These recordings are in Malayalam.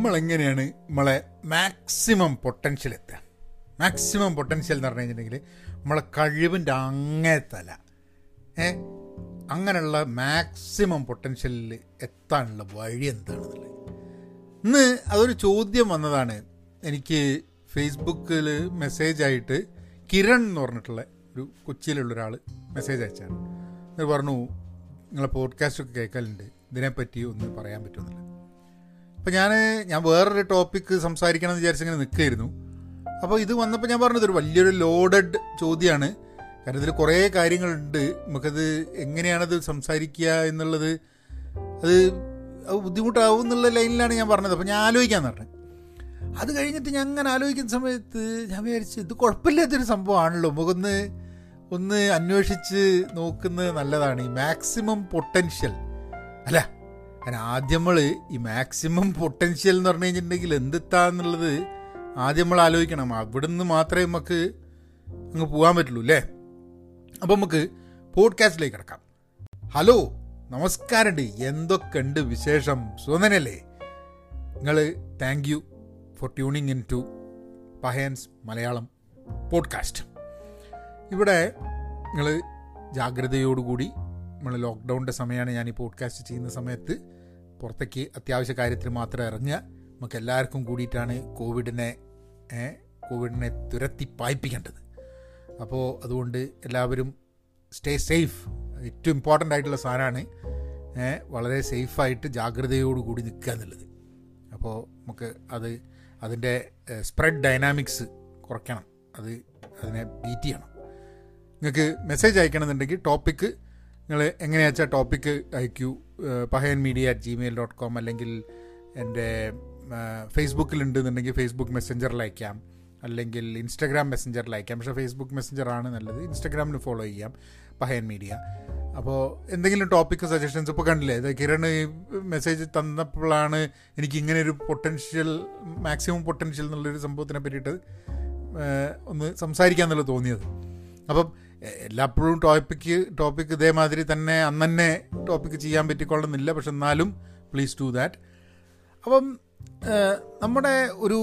നമ്മളെങ്ങനെയാണ് നമ്മളെ മാക്സിമം പൊട്ടൻഷ്യൽ എത്തുക? മാക്സിമം പൊട്ടൻഷ്യൽ എന്ന് പറഞ്ഞു കഴിഞ്ഞിട്ടുണ്ടെങ്കിൽ നമ്മളെ കഴിവിന്റെ അങ്ങേത്തല. ഏ? അങ്ങനെയുള്ള മാക്സിമം പൊട്ടൻഷ്യലിൽ എത്താനുള്ള വഴി എന്താണെന്നുള്ളത്. ഇന്ന് അതൊരു ചോദ്യം വന്നതാണ്. എനിക്ക് ഫേസ്ബുക്കിൽ മെസ്സേജായിട്ട് കിരൺ എന്ന് പറഞ്ഞിട്ടുള്ള ഒരു കൊച്ചിയിലുള്ള ഒരാൾ മെസ്സേജ് അയച്ചാണ്. അത് പറഞ്ഞു നിങ്ങളെ പോഡ്കാസ്റ്റൊക്കെ കേൾക്കലുണ്ട്. ഇതിനെപ്പറ്റി ഒന്ന് പറയാൻ പറ്റുമെന്നില്ല അപ്പോൾ ഞാൻ ഞാൻ വേറൊരു ടോപ്പിക്ക് സംസാരിക്കണം എന്ന് വിചാരിച്ചിങ്ങനെ നിൽക്കുകയായിരുന്നു. അപ്പോൾ ഇത് വന്നപ്പോൾ ഞാൻ പറഞ്ഞത് ഒരു വലിയൊരു ലോഡഡ് ചോദ്യമാണ് കാരണം ഇതിൽ കുറേ കാര്യങ്ങളുണ്ട്. നമുക്കത് എങ്ങനെയാണത് സംസാരിക്കുക എന്നുള്ളത് അത് ബുദ്ധിമുട്ടാവും എന്നുള്ള ലൈനിലാണ് ഞാൻ പറഞ്ഞത്. അപ്പോൾ ഞാൻ ആലോചിക്കാൻ പറഞ്ഞു. അത് കഴിഞ്ഞിട്ട് ഞാൻ അങ്ങനെ ആലോചിക്കുന്ന സമയത്ത് ഞാൻ വിചാരിച്ചു ഇത് കുഴപ്പമില്ലാത്തൊരു സംഭവമാണല്ലോ. നമുക്കൊന്ന് ഒന്ന് അന്വേഷിച്ച് നോക്കുന്നത് നല്ലതാണ്. ഈ മാക്സിമം പൊട്ടൻഷ്യൽ അല്ല കാരണം ആദ്യം നമ്മൾ ഈ മാക്സിമം പൊട്ടൻഷ്യൽ എന്ന് പറഞ്ഞു കഴിഞ്ഞിട്ടുണ്ടെങ്കിൽ എന്തെത്താന്നുള്ളത് ആദ്യം നമ്മൾ ആലോചിക്കണം. അവിടുന്ന് മാത്രമേ നമുക്ക് അങ്ങ് പോകാൻ പറ്റുള്ളൂ അല്ലേ? അപ്പം നമുക്ക് പോഡ്കാസ്റ്റിലേക്ക് കിടക്കാം. ഹലോ നമസ്കാരമുണ്ട്. എന്തൊക്കെയുണ്ട് വിശേഷം? സുന്ദനല്ലേ നിങ്ങൾ thank you for tuning in to Pahayan's Malayalam podcast ഇവിടെ നിങ്ങൾ ജാഗ്രതയോടുകൂടി നമ്മൾ ലോക്ക്ഡൗണിന്റെ സമയമാണ് ഞാൻ ഈ പോഡ്കാസ്റ്റ് ചെയ്യുന്ന സമയത്ത് പുറത്തേക്ക് അത്യാവശ്യ കാര്യത്തിൽ മാത്രം ഇറങ്ങുക. നമുക്ക് എല്ലാവർക്കും കൂടിയിട്ടാണ് കോവിഡിനെ കോവിഡിനെ തുരത്തി പായിപ്പിക്കേണ്ടത്. അപ്പോൾ അതുകൊണ്ട് എല്ലാവരും സ്റ്റേ സേഫ് ഏറ്റവും ഇമ്പോർട്ടന്റ് ആയിട്ടുള്ള സാധനമാണ് വളരെ സേഫായിട്ട് ജാഗ്രതയോടുകൂടി നിൽക്കുക എന്നുള്ളത്. അപ്പോൾ നമുക്ക് അത് അതിന്റെ സ്പ്രെഡ് ഡൈനാമിക്സ് കുറയ്ക്കണം. അത് അതിനെ ബീറ്റ് ചെയ്യണം. നിങ്ങൾക്ക് മെസ്സേജ് അയക്കണമെന്നുണ്ടെങ്കിൽ ടോപ്പിക്ക് നിങ്ങൾ എങ്ങനെയാ വെച്ചാൽ topic അയക്കൂ? Pahayan media at Gmail dot com അല്ലെങ്കിൽ എന്റെ ഫേസ്ബുക്കിലുണ്ടെന്നുണ്ടെങ്കിൽ ഫേസ്ബുക്ക് മെസ്സഞ്ചറിൽ അയക്കാം. അല്ലെങ്കിൽ ഇൻസ്റ്റാഗ്രാം മെസ്സഞ്ചറിൽ അയക്കാം. പക്ഷേ ഫേസ്ബുക്ക് മെസ്സഞ്ചറാണ് നല്ലത്. ഇൻസ്റ്റാഗ്രാമിൽ ഫോളോ ചെയ്യാം പഹയൻ മീഡിയ. അപ്പോൾ എന്തെങ്കിലും ടോപ്പിക്ക് സജഷൻസ് ഇപ്പോൾ കണ്ടില്ലേ? ഇത് കിരൺ മെസ്സേജ് തന്നപ്പോഴാണ് എനിക്ക് ഇങ്ങനെ ഒരു പൊട്ടൻഷ്യൽ മാക്സിമം പൊട്ടൻഷ്യൽ എന്നുള്ളൊരു സംഭവത്തിനെ പറ്റിയിട്ട് ഒന്ന് സംസാരിക്കാമെന്നുള്ളത് തോന്നിയത്. അപ്പം എല്ലാപ്പോഴും ടോപ്പിക്ക് ടോപ്പിക്ക് ഇതേമാതിരി തന്നെ അന്ന് തന്നെ ടോപ്പിക്ക് ചെയ്യാൻ പറ്റിക്കൊള്ളുന്നില്ല. പക്ഷെ എന്നാലും പ്ലീസ് ഡു ദാറ്റ് അപ്പം നമ്മുടെ ഒരു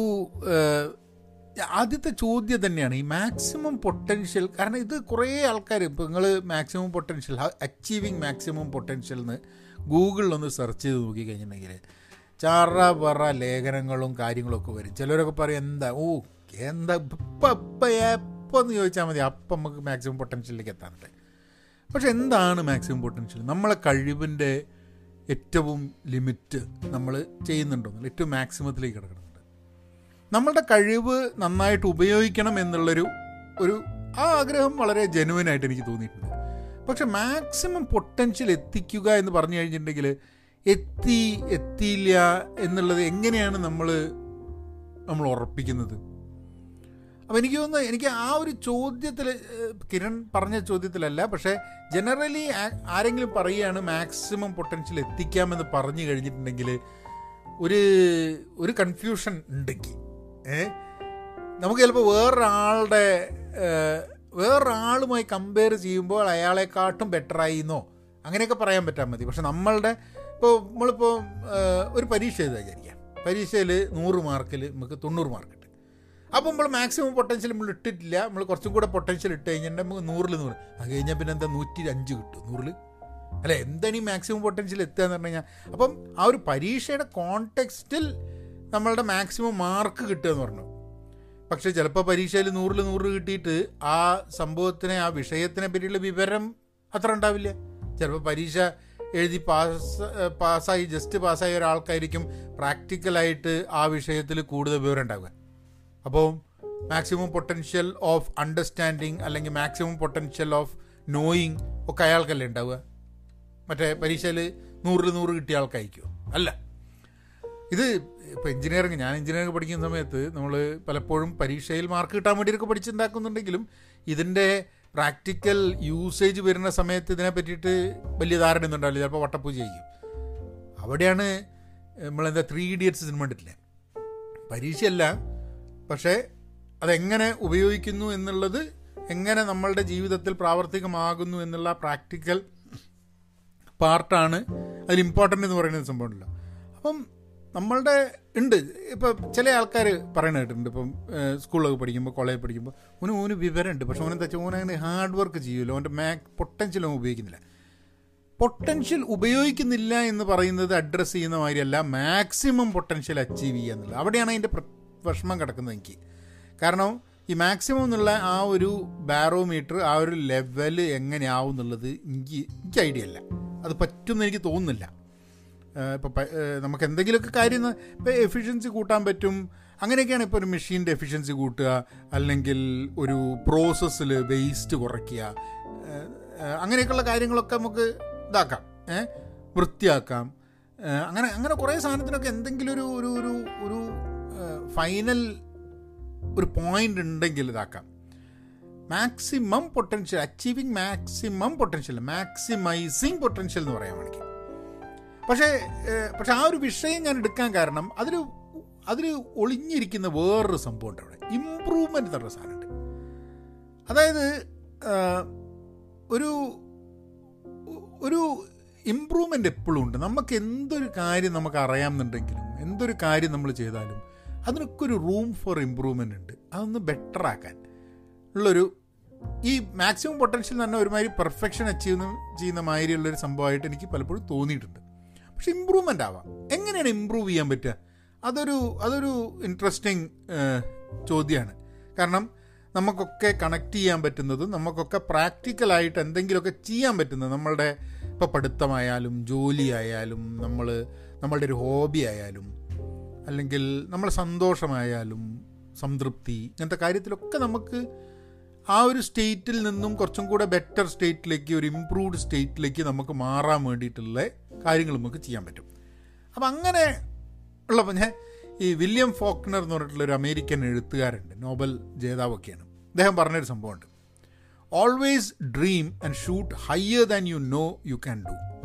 ആദ്യത്തെ ചോദ്യം തന്നെയാണ് ഈ മാക്സിമം പൊട്ടൻഷ്യൽ കാരണം ഇത് കുറേ ആൾക്കാർ ഇപ്പോൾ നിങ്ങൾ maximum potential achieving maximum potential എന്ന് ഗൂഗിളിലൊന്ന് സെർച്ച് ചെയ്ത് നോക്കിക്കഴിഞ്ഞിട്ടുണ്ടെങ്കിൽ ചാറ പറ ലേഖനങ്ങളും കാര്യങ്ങളൊക്കെ വരും. ചിലരൊക്കെ പറയും എന്താ? ഓ എന്താ? ഇപ്പം ഇപ്പം ഒന്ന് ചോദിച്ചാൽ മതി. അപ്പം നമുക്ക് മാക്സിമം പൊട്ടൻഷ്യലിലേക്ക് എത്താനുണ്ട് പക്ഷെ എന്താണ് മാക്സിമം പൊട്ടൻഷ്യൽ നമ്മളെ കഴിവിന്റെ ഏറ്റവും ലിമിറ്റ് നമ്മൾ ചെയ്യുന്നുണ്ടോന്നില്ല ഏറ്റവും മാക്സിമത്തിലേക്ക് കിടക്കുന്നുണ്ട്. നമ്മളുടെ കഴിവ് നന്നായിട്ട് ഉപയോഗിക്കണം എന്നുള്ളൊരു ഒരു ആ ആഗ്രഹം വളരെ ജെനുവനായിട്ട് എനിക്ക് തോന്നിയിട്ടുണ്ട്. പക്ഷെ മാക്സിമം പൊട്ടൻഷ്യൽ എത്തിക്കുക എന്ന് പറഞ്ഞു കഴിഞ്ഞിട്ടുണ്ടെങ്കിൽ എത്തി എത്തിയില്ല എന്നുള്ളത് എങ്ങനെയാണ് നമ്മൾ നമ്മൾ ഉറപ്പിക്കുന്നത്? അപ്പോൾ എനിക്ക് തോന്നുന്നു എനിക്ക് ആ ഒരു ചോദ്യത്തിൽ കിരൺ പറഞ്ഞ ചോദ്യത്തിലല്ല പക്ഷേ ജനറലി ആരെങ്കിലും പറയുകയാണ് മാക്സിമം പൊട്ടൻഷ്യൽ എത്തിക്കാമെന്ന് പറഞ്ഞു കഴിഞ്ഞിട്ടുണ്ടെങ്കിൽ ഒരു ഒരു കൺഫ്യൂഷൻ ഉണ്ടെങ്കിൽ ഏ നമുക്ക് ചിലപ്പോൾ വേറൊരാളുടെ വേറൊരാളുമായി കമ്പയർ ചെയ്യുമ്പോൾ അയാളെക്കാട്ടും ബെറ്ററായി എന്നോ അങ്ങനെയൊക്കെ പറയാൻ പറ്റാൻ മതി. പക്ഷെ നമ്മളുടെ ഇപ്പോൾ നമ്മളിപ്പോൾ ഒരു പരീക്ഷ എഴുതാ വിചാരിക്കാം പരീക്ഷയിൽ നൂറ് മാർക്കിൽ നമുക്ക് തൊണ്ണൂറ് മാർക്ക് അപ്പോൾ നമ്മൾ മാക്സിമം പൊട്ടൻഷ്യൽ നമ്മൾ ഇട്ടിട്ടില്ല. നമ്മൾ കുറച്ചും കൂടെ പൊട്ടൻഷ്യൽ ഇട്ട് കഴിഞ്ഞിട്ട് നമുക്ക് നൂറിൽ നൂറ്. അത് കഴിഞ്ഞാൽ പിന്നെ എന്താ നൂറ്റി അഞ്ച് കിട്ടും നൂറിൽ അല്ല? എന്താണ് ഈ മാക്സിമം പൊട്ടൻഷ്യൽ എത്തുക എന്ന് പറഞ്ഞു കഴിഞ്ഞാൽ അപ്പം ആ ഒരു പരീക്ഷയുടെ കോണ്ടെക്സ്റ്റിൽ നമ്മളുടെ മാക്സിമം മാർക്ക് കിട്ടുക എന്ന് പറഞ്ഞു. പക്ഷേ ചിലപ്പോൾ പരീക്ഷയിൽ നൂറിൽ നൂറ് കിട്ടിയിട്ട് ആ സംഭവത്തിനെ ആ വിഷയത്തിനെ പറ്റിയുള്ള വിവരം അത്ര ഉണ്ടാവില്ല. ചിലപ്പോൾ പരീക്ഷ എഴുതി പാസ് പാസ്സായി ജസ്റ്റ് പാസ്സായ ഒരാൾക്കായിരിക്കും പ്രാക്ടിക്കലായിട്ട് ആ വിഷയത്തിൽ കൂടുതൽ വിവരം ഉണ്ടാവുക. അപ്പോൾ മാക്സിമം പൊട്ടൻഷ്യൽ ഓഫ് അണ്ടർസ്റ്റാൻഡിങ് അല്ലെങ്കിൽ മാക്സിമം പൊട്ടൻഷ്യൽ ഓഫ് നോയിങ് ഒക്കെ അയാൾക്കല്ലേ ഉണ്ടാവുക? മറ്റേ പരീക്ഷയിൽ നൂറിൽ നൂറ് കിട്ടിയ ആൾക്കായിരിക്കുമോ അല്ല. ഇത് ഇപ്പോൾ എഞ്ചിനീയറിങ് ഞാൻ എഞ്ചിനീയറിങ് പഠിക്കുന്ന സമയത്ത് നമ്മൾ പലപ്പോഴും പരീക്ഷയിൽ മാർക്ക് കിട്ടാൻ വേണ്ടിയൊക്കെ പഠിച്ചുണ്ടാക്കുന്നുണ്ടെങ്കിലും ഇതിന്റെ പ്രാക്ടിക്കൽ യൂസേജ് വരുന്ന സമയത്ത് ഇതിനെ പറ്റിയിട്ട് വലിയ ധാരണയൊന്നും ഉണ്ടാവില്ല. ചിലപ്പോൾ വട്ടപ്പൂജ ചെയ്യും. അവിടെയാണ് നമ്മളെന്താ ത്രീ ഇഡിയറ്റ്സ് സിനിമ കണ്ടിട്ടില്ലേ? പരീക്ഷയല്ല പക്ഷേ അതെങ്ങനെ ഉപയോഗിക്കുന്നു എന്നുള്ളത് എങ്ങനെ നമ്മളുടെ ജീവിതത്തിൽ പ്രാവർത്തികമാകുന്നു എന്നുള്ള പ്രാക്ടിക്കൽ പാർട്ടാണ് അതിൽ ഇമ്പോർട്ടന്റ് എന്ന് പറയുന്ന സംഭവമുണ്ടല്ലോ അപ്പം നമ്മളുടെ ഉണ്ട്. ഇപ്പം ചില ആൾക്കാർ പറയണ ഇപ്പം സ്കൂളിലൊക്കെ പഠിക്കുമ്പോൾ കോളേജിൽ പഠിക്കുമ്പോൾ ഓന് ഓന് വിവരമുണ്ട്. പക്ഷെ ഓനെന്താ വെച്ചാൽ ഓനങ്ങനെ ഹാർഡ് വർക്ക് ചെയ്യുമല്ലോ ഓന്റെ മാക് പൊട്ടൻഷ്യൽ ഓൻ ഉപയോഗിക്കുന്നില്ല. പൊട്ടൻഷ്യൽ ഉപയോഗിക്കുന്നില്ല എന്ന് പറയുന്നത് അഡ്രസ്സ് ചെയ്യുന്ന മാതിരിയല്ല. മാക്സിമം പൊട്ടൻഷ്യൽ അച്ചീവ് ചെയ്യുക എന്നുള്ളത്. അവിടെയാണ് അതിന്റെ വിഷമം കിടക്കുന്നത് എനിക്ക്. കാരണം ഈ മാക്സിമം എന്നുള്ള ആ ഒരു ബാറോമീറ്റർ ആ ഒരു ലെവൽ എങ്ങനെയാവും എന്നുള്ളത് എനിക്ക് എനിക്ക് ഐഡിയ ഇല്ല. അത് പറ്റുമെന്ന് എനിക്ക് തോന്നുന്നില്ല. ഇപ്പോൾ നമുക്ക് എന്തെങ്കിലുമൊക്കെ കാര്യം ഇപ്പോൾ എഫിഷ്യൻസി കൂട്ടാൻ പറ്റും. അങ്ങനെയൊക്കെയാണ് ഇപ്പോൾ ഒരു മെഷീന്റെ എഫിഷ്യൻസി കൂട്ടുക. അല്ലെങ്കിൽ ഒരു പ്രോസസ്സിൽ വേസ്റ്റ് കുറയ്ക്കുക. അങ്ങനെയൊക്കെയുള്ള കാര്യങ്ങളൊക്കെ നമുക്ക് ഇതാക്കാം. വൃത്തിയാക്കാം. അങ്ങനെ അങ്ങനെ കുറേ സാധനത്തിനൊക്കെ എന്തെങ്കിലും ഒരു ഒരു ഒരു ഫൈനൽ ഒരു പോയിന്റ് ഉണ്ടെങ്കിൽ ഇതാക്കാം. Maximum potential achieving maximum potential maximising potential എന്ന് പറയാൻ വേണമെങ്കിൽ പക്ഷേ പക്ഷെ ആ ഒരു വിഷയം ഞാൻ എടുക്കാൻ കാരണം അതിൽ അതിൽ ഒളിഞ്ഞിരിക്കുന്ന വേറൊരു സംഭവമുണ്ട് അവിടെ. ഇമ്പ്രൂവ്മെന്റ് തന്നെ സാധനമുണ്ട്. അതായത് ഒരു ഒരു ഇമ്പ്രൂവ്മെന്റ് എപ്പോഴും ഉണ്ട്. നമുക്ക് എന്തൊരു കാര്യം നമുക്ക് അറിയാമെന്നുണ്ടെങ്കിലും എന്തൊരു കാര്യം നമ്മൾ ചെയ്താലും അതിനൊക്കെ ഒരു റൂം ഫോർ ഇമ്പ്രൂവ്മെന്റ് ഉണ്ട്. അതൊന്ന് ബെറ്റർ ആക്കാൻ. ഉള്ളൊരു ഈ മാക്സിമം പൊട്ടൻഷ്യൽ തന്നെ ഒരുമാതിരി പെർഫെക്ഷൻ അച്ചീവ് ചെയ്യുന്ന മാതിരിയുള്ളൊരു സംഭവമായിട്ട് എനിക്ക് പലപ്പോഴും തോന്നിയിട്ടുണ്ട്. പക്ഷെ ഇമ്പ്രൂവ്മെന്റ് ആവാം. എങ്ങനെയാണ് ഇമ്പ്രൂവ് ചെയ്യാൻ പറ്റുക? അതൊരു അതൊരു ഇൻട്രസ്റ്റിംഗ് ചോദ്യമാണ് കാരണം നമുക്കൊക്കെ കണക്ട് ചെയ്യാൻ പറ്റുന്നത് നമുക്കൊക്കെ പ്രാക്ടിക്കലായിട്ട് എന്തെങ്കിലുമൊക്കെ ചെയ്യാൻ പറ്റുന്നത്. നമ്മളുടെ ഇപ്പോൾ പഠിത്തമായാലും ജോലിയായാലും നമ്മൾ നമ്മളുടെ ഒരു ഹോബി ആയാലും അല്ലെങ്കിൽ നമ്മളെ സന്തോഷമായാലും സംതൃപ്തി ഇങ്ങനത്തെ കാര്യത്തിലൊക്കെ നമുക്ക് ആ ഒരു സ്റ്റേറ്റിൽ നിന്നും കുറച്ചും കൂടെ ബെറ്റർ സ്റ്റേറ്റിലേക്ക് ഒരു ഇമ്പ്രൂവ്ഡ് സ്റ്റേറ്റിലേക്ക് നമുക്ക് മാറാൻ വേണ്ടിയിട്ടുള്ള കാര്യങ്ങൾ നമുക്ക് ചെയ്യാൻ പറ്റും. അപ്പം അങ്ങനെ ഉള്ള ഞാൻ ഈ വില്യം ഫോക്നർ എന്ന് പറഞ്ഞിട്ടുള്ള ഒരു അമേരിക്കൻ എഴുത്തുകാരുണ്ട് നോബൽ ജേതാവൊക്കെയാണ്. അദ്ദേഹം പറഞ്ഞൊരു സംഭവമുണ്ട്. Always dream and shoot higher than you know you can do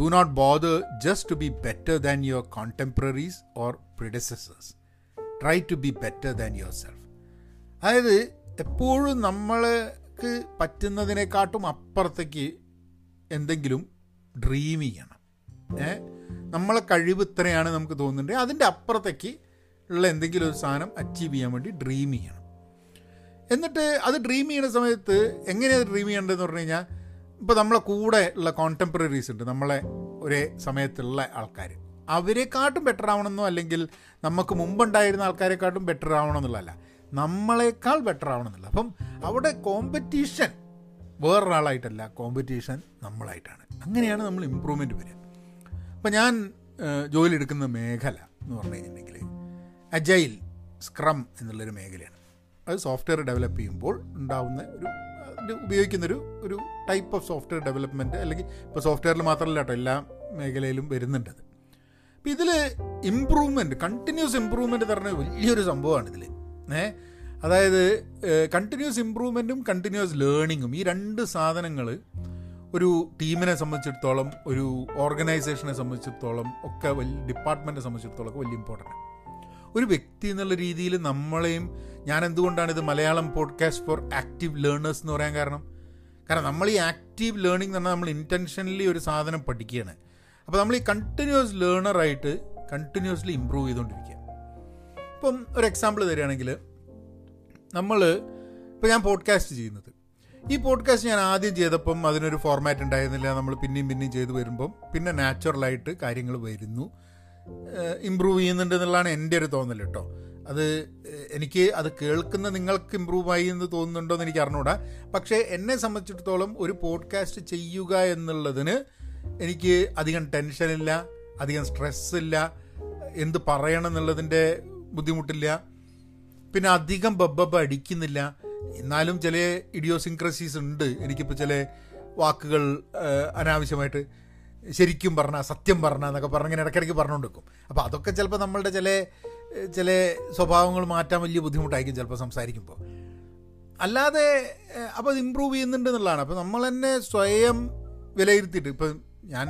do not bother just to be better than your contemporaries or predecessors try to be better than yourself അതായത് എപ്പോഴും നമ്മൾക്ക് പറ്റുന്നതിനെക്കാട്ടും അപ്പുറത്തേക്ക് എന്തെങ്കിലും ഡ്രീം ചെയ്യണം. ഏ? നമ്മളെ കഴിവ് ഇത്രയാണ് നമുക്ക് തോന്നുന്നുണ്ടെങ്കിൽ അതിന്റെ അപ്പുറത്തേക്ക് ഉള്ള എന്തെങ്കിലും ഒരു സാധനം അച്ചീവ് ചെയ്യാൻ വേണ്ടി ഡ്രീം ചെയ്യണം. എന്നിട്ട് അത് ഡ്രീം ചെയ്യുന്ന സമയത്ത് എങ്ങനെയാണ് ഡ്രീം ചെയ്യേണ്ടതെന്ന് പറഞ്ഞു കഴിഞ്ഞാൽ ഇപ്പോൾ നമ്മളെ കൂടെ ഉള്ള കോണ്ടംപററീസ് ഉണ്ട്. നമ്മളെ ഒരേ സമയത്തുള്ള ആൾക്കാർ അവരെക്കാട്ടും ബെറ്റർ ആവണമെന്നോ അല്ലെങ്കിൽ നമുക്ക് മുമ്പുണ്ടായിരുന്ന ആൾക്കാരെക്കാട്ടും ബെറ്റർ ആവണമെന്നുള്ളതല്ല. നമ്മളെക്കാൾ ബെറ്റർ ആവണമെന്നില്ല അപ്പം അവിടെ കോമ്പറ്റീഷൻ വേറൊരാളായിട്ടല്ല. കോമ്പറ്റീഷൻ നമ്മളായിട്ടാണ്. അങ്ങനെയാണ് നമ്മൾ ഇമ്പ്രൂവ്മെന്റ് വരിക. അപ്പം ഞാൻ ജോലി എടുക്കുന്ന മേഖല എന്ന് പറഞ്ഞു കഴിഞ്ഞിട്ടുണ്ടെങ്കിൽ അജൈൽ സ്ക്രം എന്നുള്ളൊരു മേഖലയാണ്. അത് സോഫ്റ്റ്വെയർ ഡെവലപ്പ് ചെയ്യുമ്പോൾ ഉണ്ടാവുന്ന ഒരു ഉപയോഗിക്കുന്നൊരു ഒരു ടൈപ്പ് ഓഫ് സോഫ്റ്റ്വെയർ ഡെവലപ്മെന്റ് അല്ലെങ്കിൽ ഇപ്പോൾ സോഫ്റ്റ്വെയറിൽ മാത്രമല്ല കേട്ടോ എല്ലാ മേഖലയിലും വരുന്നുണ്ട് അപ്പോൾ ഇതിൽ ഇമ്പ്രൂവ്മെന്റ് കണ്ടിന്യൂസ് ഇമ്പ്രൂവ്മെന്റ് പറഞ്ഞ വലിയൊരു സംഭവമാണ് ഇതിൽ ഏ അതായത് കണ്ടിന്യൂസ് ഇമ്പ്രൂവ്മെന്റും കണ്ടിന്യൂസ് ലേണിങ്ങും ഈ രണ്ട് സാധനങ്ങൾ ഒരു ടീമിനെ സംബന്ധിച്ചിടത്തോളം ഒരു ഓർഗനൈസേഷനെ സംബന്ധിച്ചിടത്തോളം ഒക്കെ വലിയ ഡിപ്പാർട്ട്മെന്റിനെ സംബന്ധിച്ചിടത്തോളം ഒക്കെ വലിയ ഇമ്പോർട്ടന്റ് ഒരു വ്യക്തി എന്നുള്ള രീതിയിൽ നമ്മളെയും ഞാൻ എന്തുകൊണ്ടാണ് ഇത് Malayalam podcast for active learners എന്ന് പറയാൻ കാരണം? കാരണം നമ്മൾ ഈ ആക്റ്റീവ് ലേണിംഗ് എന്ന് പറഞ്ഞാൽ നമ്മൾ ഇന്റൻഷനലി ഒരു സാധനം പഠിക്കുകയാണ്. അപ്പോൾ നമ്മൾ ഈ കണ്ടിന്യൂസ് ലേണറായിട്ട് കണ്ടിന്യൂസ്ലി ഇമ്പ്രൂവ് ചെയ്തുകൊണ്ടിരിക്കുക. ഇപ്പം ഒരു എക്സാമ്പിൾ തരികയാണെങ്കിൽ നമ്മൾ ഇപ്പോൾ ഞാൻ പോഡ്കാസ്റ്റ് ചെയ്യുന്നത്. ഈ പോഡ്കാസ്റ്റ് ഞാൻ ആദ്യം ചെയ്തപ്പം അതിനൊരു ഫോർമാറ്റ് ഉണ്ടായിരുന്നില്ല. നമ്മൾ പിന്നെയും പിന്നെയും ചെയ്തു വരുമ്പം പിന്നെ നാച്ചുറലായിട്ട് കാര്യങ്ങൾ വരുന്നു. ഇമ്പ്രൂവ് ചെയ്യുന്നുണ്ട് എന്നുള്ളതാണ് എന്റെ ഒരു തോന്നൽ കേട്ടോ. അത് എനിക്ക് അത് കേൾക്കുന്ന നിങ്ങൾക്ക് ഇമ്പ്രൂവ് ആയി എന്ന് തോന്നുന്നുണ്ടോ എന്ന് എനിക്ക് അറിഞ്ഞൂടാ. പക്ഷേ എന്നെ സംബന്ധിച്ചിടത്തോളം ഒരു പോഡ്കാസ്റ്റ് ചെയ്യുക എന്നുള്ളതിന് എനിക്ക് അധികം ടെൻഷനില്ല അധികം സ്ട്രെസ് ഇല്ല എന്ത് പറയണം എന്നുള്ളതിന്റെ ബുദ്ധിമുട്ടില്ല. പിന്നെ അധികം ബബ്ബബ് അടിക്കുന്നില്ല. എന്നാലും ചില ഇഡിയോസിൻക്രസീസ് ഉണ്ട്. എനിക്കിപ്പോൾ ചില വാക്കുകൾ അനാവശ്യമായിട്ട്. ശരിക്കും പറഞ്ഞാൽ സത്യം പറഞ്ഞ എന്നൊക്കെ പറഞ്ഞ് ഇങ്ങനെ ഇടയ്ക്കിടയ്ക്ക് പറഞ്ഞുകൊണ്ടിരിക്കും. അപ്പോൾ അതൊക്കെ ചിലപ്പോൾ നമ്മളുടെ ചില ചില സ്വഭാവങ്ങൾ മാറ്റാൻ വലിയ ബുദ്ധിമുട്ടായിരിക്കും ചിലപ്പോൾ സംസാരിക്കുമ്പോൾ അല്ലാതെ അപ്പോൾ അത് ഇമ്പ്രൂവ് ചെയ്യുന്നുണ്ട് എന്നുള്ളതാണ്. അപ്പോൾ നമ്മൾ തന്നെ സ്വയം വിലയിരുത്തിയിട്ട് ഇപ്പം ഞാൻ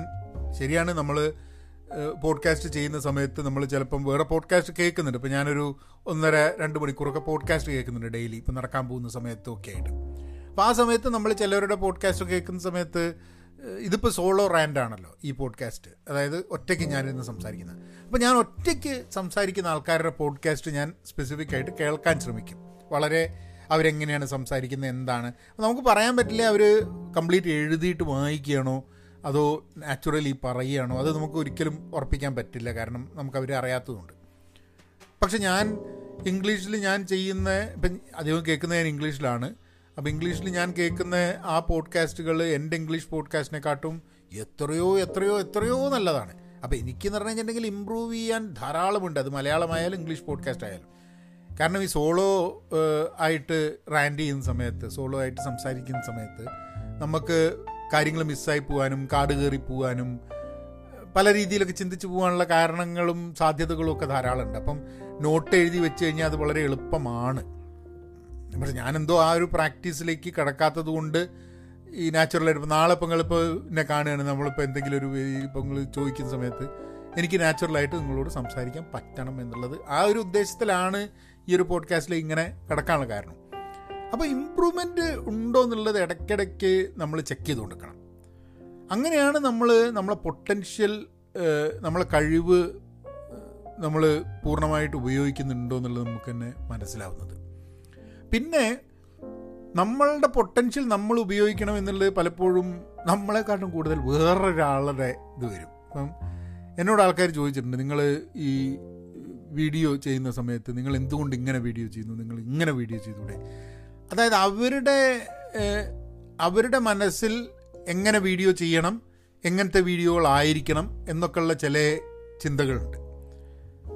ശരിയാണ് നമ്മൾ പോഡ്കാസ്റ്റ് ചെയ്യുന്ന സമയത്ത് നമ്മൾ ചിലപ്പം വേറെ പോഡ്കാസ്റ്റ് കേൾക്കുന്നുണ്ട്. ഇപ്പം ഞാനൊരു ഒന്നര രണ്ട് മണിക്കൂറൊക്കെ പോഡ്കാസ്റ്റ് കേൾക്കുന്നുണ്ട് ഡെയിലി ഇപ്പം നടക്കാൻ പോകുന്ന സമയത്തും ഒക്കെ ആയിട്ട്. അപ്പോൾ ആ സമയത്ത് നമ്മൾ ചിലവരുടെ പോഡ്കാസ്റ്റ് കേൾക്കുന്ന സമയത്ത് ഇതിപ്പോൾ സോളോ റാൻഡാണല്ലോ ഈ പോഡ്കാസ്റ്റ്. അതായത് ഒറ്റയ്ക്ക് ഞാനിന്ന് സംസാരിക്കുന്നത്. അപ്പോൾ ഞാൻ ഒറ്റയ്ക്ക് സംസാരിക്കുന്ന ആൾക്കാരുടെ പോഡ്കാസ്റ്റ് ഞാൻ സ്പെസിഫിക് ആയിട്ട് കേൾക്കാൻ ശ്രമിക്കും. വളരെ അവരെങ്ങനെയാണ് സംസാരിക്കുന്നത് എന്താണ്? നമുക്ക് പറയാൻ പറ്റില്ല അവർ കംപ്ലീറ്റ് എഴുതിയിട്ട് വായിക്കുകയാണോ അതോ നാച്ചുറലി പറയുകയാണോ അത് നമുക്ക് ഒരിക്കലും ഉറപ്പിക്കാൻ പറ്റില്ല കാരണം നമുക്ക് അവരെ അറിയാത്തതുകൊണ്ട്. പക്ഷെ ഞാൻ ഇംഗ്ലീഷിൽ ഞാൻ ചെയ്യുന്ന ഇപ്പം അധികം കേൾക്കുന്നത് ഞാൻ ഇംഗ്ലീഷിലാണ്. അപ്പോൾ ഇംഗ്ലീഷിൽ ഞാൻ കേൾക്കുന്ന ആ പോഡ്കാസ്റ്റുകൾ എന്റെ ഇംഗ്ലീഷ് പോഡ്കാസ്റ്റിനെക്കാട്ടും എത്രയോ എത്രയോ എത്രയോ നല്ലതാണ്. അപ്പോൾ എനിക്കെന്ന് പറഞ്ഞു കഴിഞ്ഞിട്ടുണ്ടെങ്കിൽ ഇമ്പ്രൂവ് ചെയ്യാൻ ധാരാളമുണ്ട്. അത് മലയാളമായാലും ഇംഗ്ലീഷ് പോഡ്കാസ്റ്റ് ആയാലും. കാരണം ഈ സോളോ ആയിട്ട് റാൻഡ് ചെയ്യുന്ന സമയത്ത് സോളോ ആയിട്ട് സംസാരിക്കുന്ന സമയത്ത് നമുക്ക് കാര്യങ്ങൾ മിസ്സായി പോകാനും കാട് കയറി പോകാനും പല രീതിയിലൊക്കെ ചിന്തിച്ചു പോകാനുള്ള കാരണങ്ങളും സാധ്യതകളും ഒക്കെ ധാരാളമുണ്ട്. അപ്പം നോട്ട് എഴുതി വെച്ച് കഴിഞ്ഞാൽ അത് വളരെ എളുപ്പമാണ്. പക്ഷെ ഞാനെന്തോ ആ ഒരു പ്രാക്ടീസിലേക്ക് കിടക്കാത്തത് കൊണ്ട് ഈ നാച്ചുറലായിട്ട് ഇപ്പോൾ നാളെ ഇപ്പോൾ നിങ്ങളിപ്പോൾ എന്നെ കാണുകയാണ്. നമ്മളിപ്പോൾ എന്തെങ്കിലും ഒരു ഇപ്പം നിങ്ങൾ ചോദിക്കുന്ന സമയത്ത് എനിക്ക് നാച്ചുറലായിട്ട് നിങ്ങളോട് സംസാരിക്കാൻ പറ്റണം എന്നുള്ളത് ആ ഒരു ഉദ്ദേശത്തിലാണ് ഈ ഒരു പോഡ്കാസ്റ്റിൽ ഇങ്ങനെ കിടക്കാനുള്ള കാരണം. അപ്പോൾ ഇമ്പ്രൂവ്മെന്റ് ഉണ്ടോ എന്നുള്ളത് ഇടയ്ക്കിടയ്ക്ക് നമ്മൾ ചെക്ക് ചെയ്ത് കൊടുക്കണം. അങ്ങനെയാണ് നമ്മൾ നമ്മളെ പൊട്ടൻഷ്യൽ നമ്മളെ കഴിവ് നമ്മൾ പൂർണമായിട്ട് ഉപയോഗിക്കുന്നുണ്ടോ എന്നുള്ളത് നമുക്ക് തന്നെ മനസ്സിലാവുന്നത്. പിന്നെ നമ്മളുടെ പൊട്ടൻഷ്യൽ നമ്മൾ ഉപയോഗിക്കണം എന്നുള്ളത് പലപ്പോഴും നമ്മളെക്കാട്ടും കൂടുതൽ വേറൊരാളുടെ ഇത് വരും. അപ്പം എന്നോട് ആൾക്കാർ ചോദിച്ചിട്ടുണ്ട് നിങ്ങൾ ഈ വീഡിയോ ചെയ്യുന്ന സമയത്ത് നിങ്ങൾ എന്തുകൊണ്ട് ഇങ്ങനെ വീഡിയോ ചെയ്യുന്നു? നിങ്ങൾ ഇങ്ങനെ വീഡിയോ ചെയ്തൂടെ? അതായത് അവരുടെ അവരുടെ മനസ്സിൽ എങ്ങനെ വീഡിയോ ചെയ്യണം എങ്ങനത്തെ വീഡിയോകളായിരിക്കണം എന്നൊക്കെയുള്ള ചില ചിന്തകളുണ്ട്.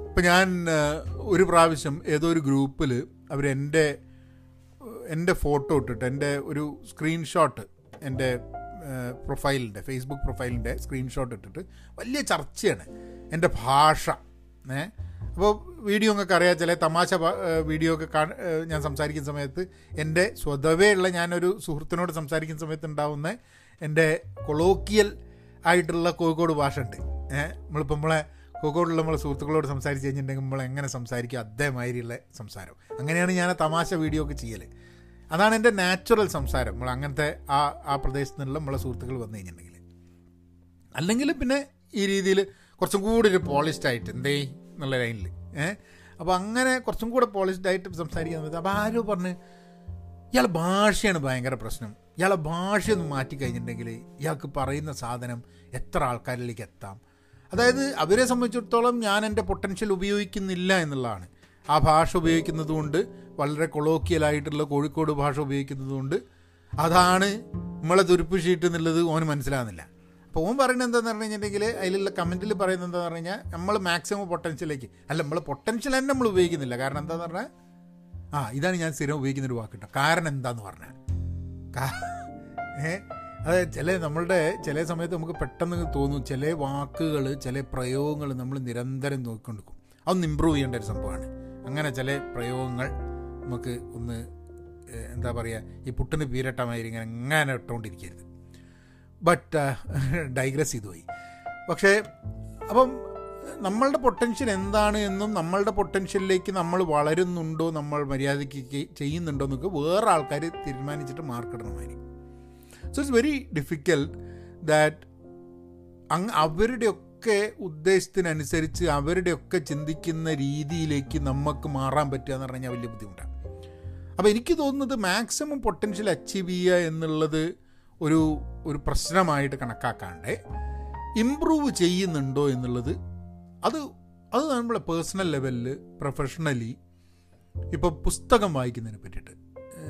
ഇപ്പം ഞാൻ ഒരു പ്രാവശ്യം ഏതോ ഒരു ഗ്രൂപ്പിൽ അവരെന്റെ എന്റെ ഫോട്ടോ ഇട്ടിട്ട് എന്റെ ഒരു സ്ക്രീൻഷോട്ട് എന്റെ പ്രൊഫൈലിന്റെ ഫേസ്ബുക്ക് പ്രൊഫൈലിന്റെ സ്ക്രീൻഷോട്ട് ഇട്ടിട്ട് വലിയ ചർച്ചയാണ് എന്റെ ഭാഷ ഏ. അപ്പോൾ വീഡിയോ ഒക്കെ അറിയാം ചില തമാശ വീഡിയോ ഒക്കെ കാണ ഞാൻ സംസാരിക്കുന്ന സമയത്ത് എന്റെ സ്വതവേ ഉള്ള ഞാനൊരു സുഹൃത്തിനോട് സംസാരിക്കുന്ന സമയത്ത് ഉണ്ടാവുന്ന എന്റെ കൊളോക്കിയൽ ആയിട്ടുള്ള കോഴിക്കോട് ഭാഷ ഉണ്ട് ഏഹ് നമ്മളിപ്പോൾ നമ്മളെ കോഴിക്കോടുള്ള നമ്മളെ സുഹൃത്തുക്കളോട് സംസാരിച്ച് കഴിഞ്ഞിട്ടുണ്ടെങ്കിൽ നമ്മൾ എങ്ങനെ സംസാരിക്കും? അതേമാതിരിയുള്ള സംസാരം. അങ്ങനെയാണ് ഞാൻ ആ തമാശ വീഡിയോ ഒക്കെ ചെയ്യൽ അതാണ് എന്റെ നാച്ചുറൽ സംസാരം. നമ്മൾ അങ്ങനത്തെ ആ ആ പ്രദേശത്ത് നിന്നുള്ള നമ്മളെ സുഹൃത്തുക്കൾ വന്നു കഴിഞ്ഞിട്ടുണ്ടെങ്കിൽ. അല്ലെങ്കിൽ പിന്നെ ഈ രീതിയിൽ കുറച്ചും കൂടി ഒരു പോളിഷ്ഡ് ആയിട്ട് എന്തേ എന്നുള്ള ലൈനിൽ ഏഹ് അപ്പോൾ അങ്ങനെ കുറച്ചും കൂടെ പോളിഷ്ഡ് ആയിട്ട് സംസാരിക്കാൻ പറ്റും അപ്പോൾ ആരോ പറഞ്ഞ് ഇയാളെ ഭാഷയാണ് ഭയങ്കര പ്രശ്നം. ഇയാളെ ഭാഷയൊന്നും മാറ്റി കഴിഞ്ഞിട്ടുണ്ടെങ്കിൽ ഇയാൾക്ക് പറയുന്ന സാധനം എത്ര ആൾക്കാരിലേക്ക് എത്താം? അതായത് അവരെ സംബന്ധിച്ചിടത്തോളം ഞാൻ എന്റെ പൊട്ടൻഷ്യൽ ഉപയോഗിക്കുന്നില്ല എന്നുള്ളതാണ്. ആ ഭാഷ ഉപയോഗിക്കുന്നത് കൊണ്ട് വളരെ കൊളോക്കിയലായിട്ടുള്ള കോഴിക്കോട് ഭാഷ ഉപയോഗിക്കുന്നത് കൊണ്ട് അതാണ് നമ്മളെ തുരുപ്പ് ഷീറ്റ് എന്നുള്ളത് ഓന് മനസ്സിലാകുന്നില്ല. അപ്പോൾ ഓൻ പറയുന്നത് എന്താണെന്ന് പറഞ്ഞു കഴിഞ്ഞിട്ടുണ്ടെങ്കിൽ അതിലുള്ള കമന്റിൽ പറയുന്നത് എന്താണെന്ന് പറഞ്ഞു കഴിഞ്ഞാൽ നമ്മൾ മാക്സിമം പൊട്ടൻഷ്യലേക്ക് അല്ല നമ്മൾ പൊട്ടൻഷ്യൽ തന്നെ നമ്മൾ ഉപയോഗിക്കുന്നില്ല. കാരണം എന്താണെന്ന് പറഞ്ഞാൽ ആ ഇതാണ് ഞാൻ സ്ഥിരം ഉപയോഗിക്കുന്നൊരു വാക്ക് കേട്ടോ. കാരണം എന്താന്ന് പറഞ്ഞാൽ ഏ? അതായത് ചില നമ്മളുടെ ചില സമയത്ത് നമുക്ക് പെട്ടെന്ന് തോന്നും ചില വാക്കുകൾ ചില പ്രയോഗങ്ങൾ നമ്മൾ നിരന്തരം നോക്കിക്കൊണ്ടിരിക്കും. അതൊന്ന് ഇമ്പ്രൂവ് ചെയ്യേണ്ട ഒരു സംഭവമാണ്. അങ്ങനെ ചില പ്രയോഗങ്ങൾ നമുക്ക് ഒന്ന് എന്താ പറയുക ഈ പുട്ടിന് പീരട്ടമാതിരി ഇങ്ങനെ എങ്ങനെ ഇട്ടുകൊണ്ടിരിക്കരുത് ബട്ട് ഡൈഗ്രസ് ചെയ്തു പോയി. പക്ഷേ അപ്പം നമ്മളുടെ പൊട്ടൻഷ്യൽ എന്താണ് എന്നും നമ്മളുടെ പൊട്ടൻഷ്യലിലേക്ക് നമ്മൾ വളരുന്നുണ്ടോ നമ്മൾ മര്യാദയ്ക്ക് ചെയ്യുന്നുണ്ടോ എന്നൊക്കെ വേറെ ആൾക്കാർ തീരുമാനിച്ചിട്ട് മാർക്കിടണമായിരിക്കും so it's very difficult that അങ് അവരുടെയൊക്കെ ഉദ്ദേശത്തിനനുസരിച്ച് അവരുടെയൊക്കെ ചിന്തിക്കുന്ന രീതിയിലേക്ക് നമുക്ക് മാറാൻ പറ്റുക എന്ന് പറഞ്ഞാൽ വലിയ ബുദ്ധിമുട്ടാണ്. അപ്പോൾ എനിക്ക് തോന്നുന്നത് മാക്സിമം പൊട്ടൻഷ്യൽ അച്ചീവ് ചെയ്യുക എന്നുള്ളത് ഒരു ഒരു പ്രശ്നമായിട്ട് കണക്കാക്കാണ്ട് ഇമ്പ്രൂവ് ചെയ്യുന്നുണ്ടോ എന്നുള്ളത് അത് അത് നമ്മളെ പേഴ്സണൽ ലെവലിൽ പ്രൊഫഷണലി ഇപ്പോൾ പുസ്തകം വായിക്കുന്നതിനെ പറ്റിയിട്ട്.